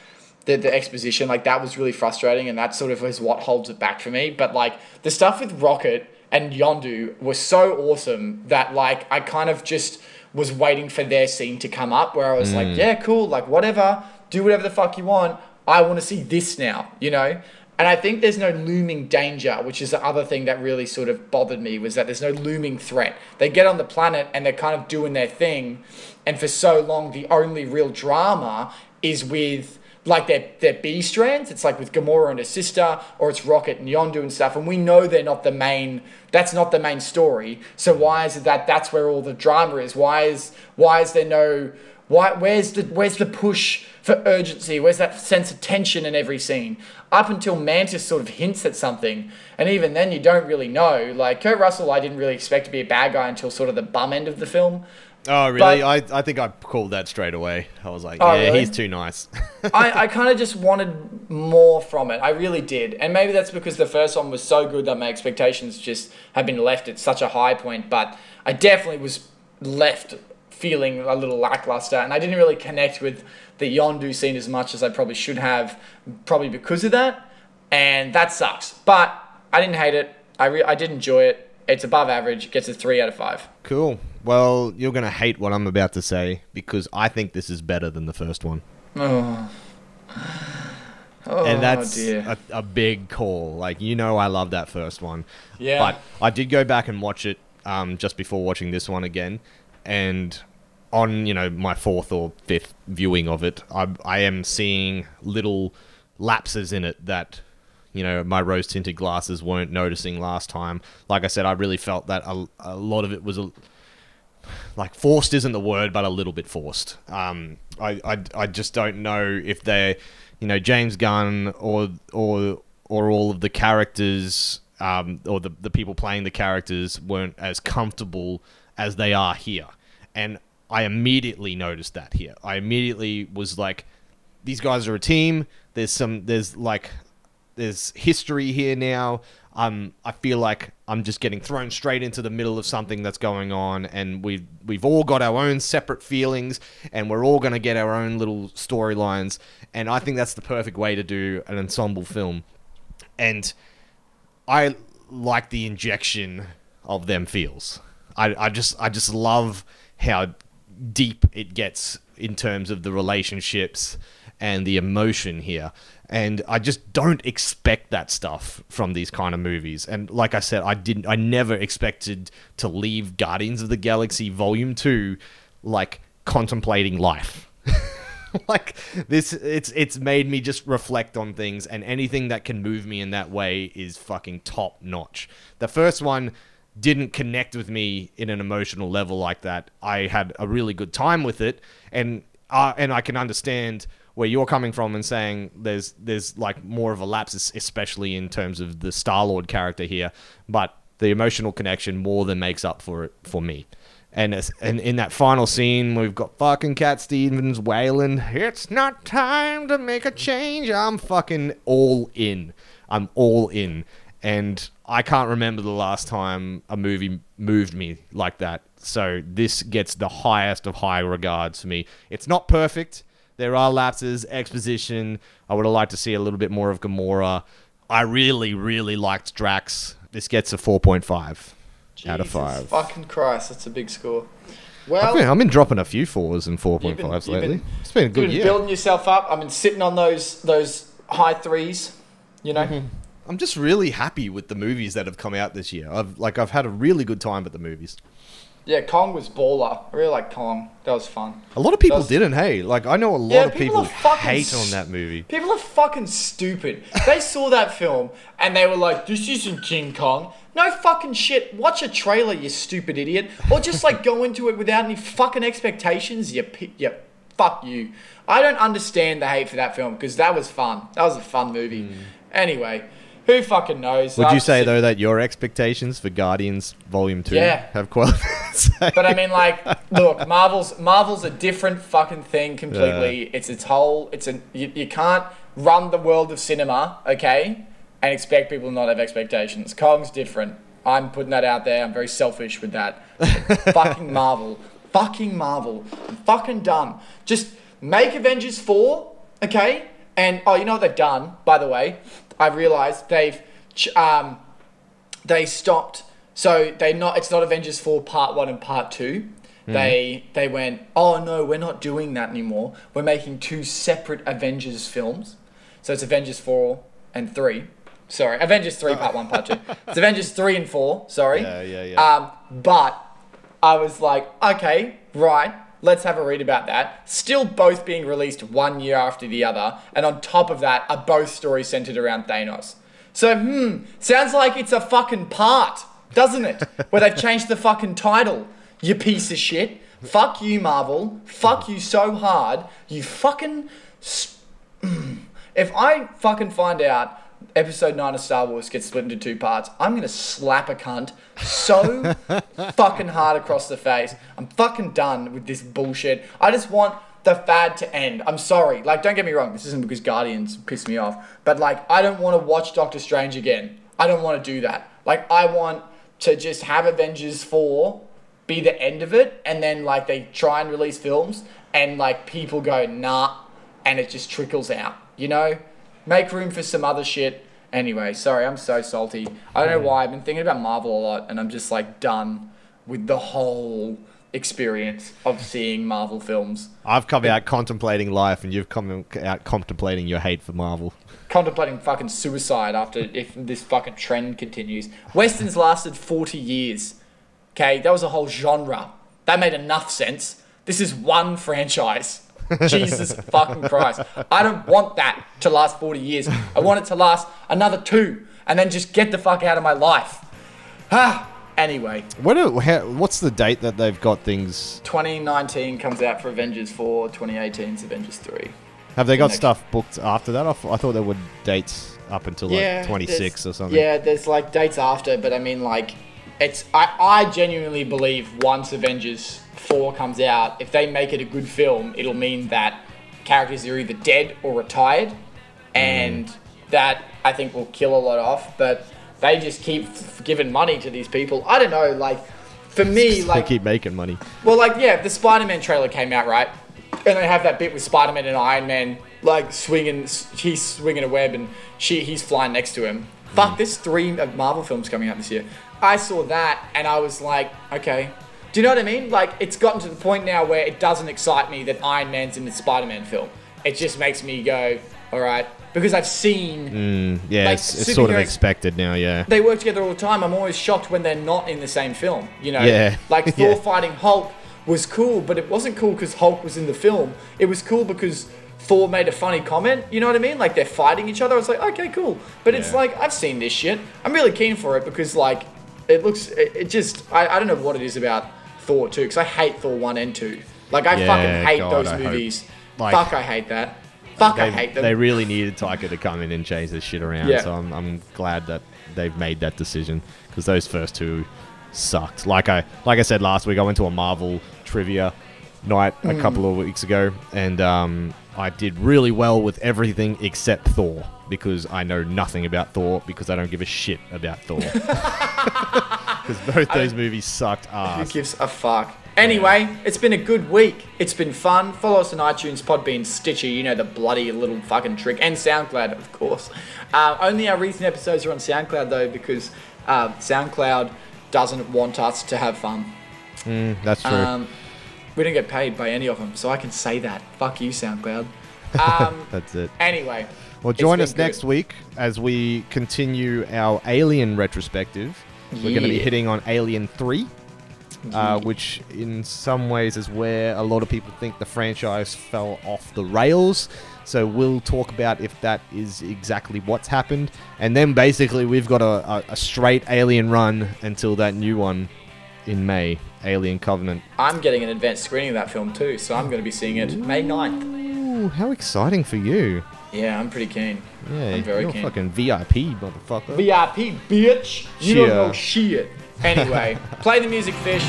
the, the exposition like that was really frustrating, and that sort of is what holds it back for me. But like the stuff with Rocket and Yondu was so awesome that like I kind of just was waiting for their scene to come up where I was like, mm. yeah, cool, like whatever, do whatever the fuck you want. I want to see this now, you know? And I think there's no looming danger, which is the other thing that really sort of bothered me was that there's no looming threat. They get on the planet and they're kind of doing their thing, and for so long the only real drama is with like their they're B strands. It's like with Gamora and her sister, or it's Rocket and Yondu and stuff. And we know they're not the main. That's not the main story. So why is it that that's where all the drama is? Why is why is there no why where's the where's the push for urgency? Where's that sense of tension in every scene? Up until Mantis sort of hints at something, and even then you don't really know. Like Kurt Russell, I didn't really expect to be a bad guy until sort of the bum end of the film. Oh, really? I, I think I called that straight away. I was like, Oh, yeah, really? he's too nice. I, I kind of just wanted more from it. I really did. And maybe that's because the first one was so good that my expectations just have been left at such a high point. But I definitely was left feeling a little lackluster. And I didn't really connect with the Yondu scene as much as I probably should have, probably because of that. And that sucks. But I didn't hate it. I, re- I did enjoy it. It's above average. It gets a 3 out of 5. cool. Well, you're going to hate what I'm about to say because I think this is better than the first one. Oh. Oh, and that's a, a big call. Like, you know, I love that first one. Yeah. But I did go back and watch it um, just before watching this one again. And on, you know, my fourth or fifth viewing of it, I, I am seeing little lapses in it that, you know, my rose tinted glasses weren't noticing last time. Like I said, I really felt that a, a lot of it was a, like forced isn't the word, but a little bit forced. Um, I, I, I just don't know if they're, you know, James Gunn or or or all of the characters, um, or the the people playing the characters weren't as comfortable as they are here, and I immediately noticed that here. I immediately was like, these guys are a team. There's some, there's like there's history here now. Um, I feel like I'm just getting thrown straight into the middle of something that's going on, and we've we've all got our own separate feelings, and we're all gonna get our own little storylines. And I think that's the perfect way to do an ensemble film. And I like the injection of them feels. I, I just I just love how deep it gets in terms of the relationships and the emotion here. And I just don't expect that stuff from these kind of movies. And like I said, I didn't I never expected to leave Guardians of the Galaxy Volume 2 like contemplating life. like this it's it's made me just reflect on things and anything that can move me in that way is fucking top notch. The first one didn't connect with me in an emotional level like that. I had a really good time with it and uh, and I can understand where you're coming from and saying there's there's like more of a lapse especially in terms of the Star-Lord character here, but the emotional connection more than makes up for it for me. And, and in that final scene, we've got fucking Cat Stevens wailing, It's not time to make a change. I'm fucking all in. I'm all in. And I can't remember the last time a movie moved me like that. So this gets the highest of high regards for me. It's not perfect. There are lapses, exposition. I would have liked to see a little bit more of Gamora. I really, really liked Drax. This gets a 4.5 out of 5. Fucking Christ, that's a big score. I've Well, been, I've been dropping a few fours and 4.5s You've been- you've lately. been- it's been a you've good been year. building yourself up. I've been sitting on those those high threes. You know, Mm-hmm. I'm just really happy with the movies that have come out this year. I've like I've had a really good time at the movies. yeah. Kong was baller. I really like Kong. That was fun. A lot of people Does- didn't. Hey, like I know a lot Yeah, of people people, fucking hate s- on that movie. People are fucking stupid. They saw that film and they were like, "This isn't King Kong." No fucking shit. Watch a trailer, you stupid idiot, or just like go into it without any fucking expectations. You, you, fuck you. I don't understand the hate for that film because that was fun. That was a fun movie. Mm. Anyway, who fucking knows? Would you say though that your expectations for Guardians Volume Two Yeah. have qualified? But I mean, like, look, Marvel's Marvel's a different fucking thing completely. It's its whole. It's a you, you can't run the world of cinema, okay, and expect people to not have expectations. Kong's different. I'm putting that out there. I'm very selfish with that. fucking Marvel, fucking Marvel, I'm fucking done. Just make Avengers four, okay, and oh, you know what they've done? By the way, I realized they've um they stopped. So they not. It's not Avengers four part one and part 2 They they went. Oh no, we're not doing that anymore. We're making two separate Avengers films. So it's Avengers four and three. Sorry, Avengers three part one, part two. It's Avengers three and four. Sorry. Yeah, yeah, yeah. Um, but I was like, okay, right. Let's have a read about that. Still both being released one year after the other, and on top of that, are both stories centered around Thanos. So, hmm, sounds like it's a fucking part, doesn't it? Where they've changed the fucking title, you piece of shit. Fuck you, Marvel. Fuck you so hard. You fucking. Sp- if I fucking find out episode 9 of Star Wars gets split into two parts, I'm gonna slap a cunt so fucking hard across the face. I'm fucking done with this bullshit. I just want the fad to end. I'm sorry. Like, don't get me wrong, this isn't because Guardians piss me off, but like, I don't want to watch Doctor Strange again. I don't want to do that. Like, I want to just have Avengers 4 be the end of it, and then like they try and release films, and like people go, nah, and it just trickles out, you know? Make room for some other shit. Anyway, sorry, I'm so salty. I don't know why. I've been thinking about Marvel a lot, and I'm just like done with the whole experience of seeing Marvel films. I've come out contemplating life, and you've come out contemplating your hate for Marvel. Contemplating fucking suicide after if this fucking trend continues. Westerns lasted 40 years. Okay, that was a whole genre. That made enough sense. This is one franchise. Jesus fucking Christ. I don't want that to last 40 years. I want it to last another two and then just get the fuck out of my life. Ah, anyway, What? do- how- what's the date that they've got things? 2019 comes out for Avengers 4, 2018 is Avengers 3. Have they got Next. stuff booked after that? I, thought there were dates up until like 26 or something. Yeah, there's like dates after, but I mean, like, it's. I, I genuinely believe once Avengers 4 comes out, if they make it a good film, it'll mean that characters are either dead or retired, and that I think will kill a lot off, but they just keep f- giving money to these people. I don't know, like, for me, like, they keep making money. well, like, yeah, the Spider Man trailer came out, right? And they have that bit with Spider Man and Iron Man, like, swinging, he's swinging a web and she, he's flying next to him. Fuck, hmm. there's three Marvel films coming out this year. I saw that and I was like, okay. Do you know what I mean? Like, it's gotten to the point now where it doesn't excite me that Iron Man's in the Spider Man film. It just makes me go, all right. Because I've seen mm, Yeah, Like, it's, it's sort of expected now. Yeah. they work together all the time. I'm always shocked when they're not in the same film. You know, Yeah. like Yeah. Thor fighting Hulk was cool, but it wasn't cool because Hulk was in the film. It was cool because Thor made a funny comment. You know what I mean? Like they're fighting each other. I was like, okay, cool. But it's like I've seen this shit. I'm really keen for it because like it looks. It, it just I, I don't know what it is about Thor too, because I hate Thor one and two. Like I Yeah, fucking hate God, those I hope- movies. like- Fuck, I hate that. Fuck, I hate them. they really needed Taika to come in and change this shit around. Yeah. So I'm, I'm glad that they've made that decision because those first two sucked. Like I like I said last week, I went to a Marvel trivia night Mm. a couple of weeks ago, and um, I did really well with everything except Thor because I know nothing about Thor because I don't give a shit about Thor. Because both those movies sucked ass. Who gives a fuck? Anyway, it's been a good week. It's been fun. Follow us on iTunes, Podbean, Stitcher, you know the bloody little fucking trick, and SoundCloud, of course. Uh, only our recent episodes are on SoundCloud though, because uh, SoundCloud doesn't want us to have fun. That's true. Um, we don't get paid by any of them, so I can say that. Fuck you, SoundCloud. Um, That's it. anyway. Well, join us good. next week as we continue our Alien retrospective. We're going to be hitting on Alien 3, uh, which in some ways is where a lot of people think the franchise fell off the rails. So we'll talk about if that is exactly what's happened. And then basically, we've got a, a, a straight Alien run until that new one in May Alien Covenant. I'm getting an advanced screening of that film too, so I'm going to be seeing it May 9th. Ooh, how exciting for you! Yeah, I'm pretty keen. Yeah, I'm very you're keen. fucking VIP, motherfucker. VIP, bitch. You don't Cheer. know shit. Anyway, play the music, fish.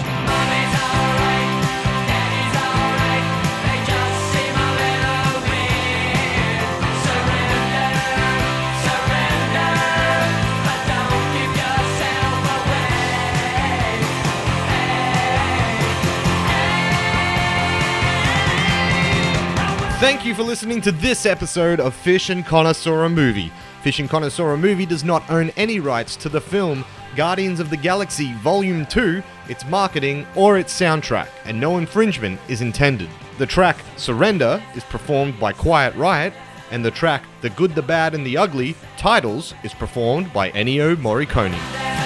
Thank you for listening to this episode of Fish and Connoisseur Movie. Fish and Connoisseur Movie does not own any rights to the film Guardians of the Galaxy Volume 2, its marketing, or its soundtrack, and no infringement is intended. The track Surrender is performed by Quiet Riot, and the track The Good, the Bad, and the Ugly, Titles, is performed by Ennio Morricone.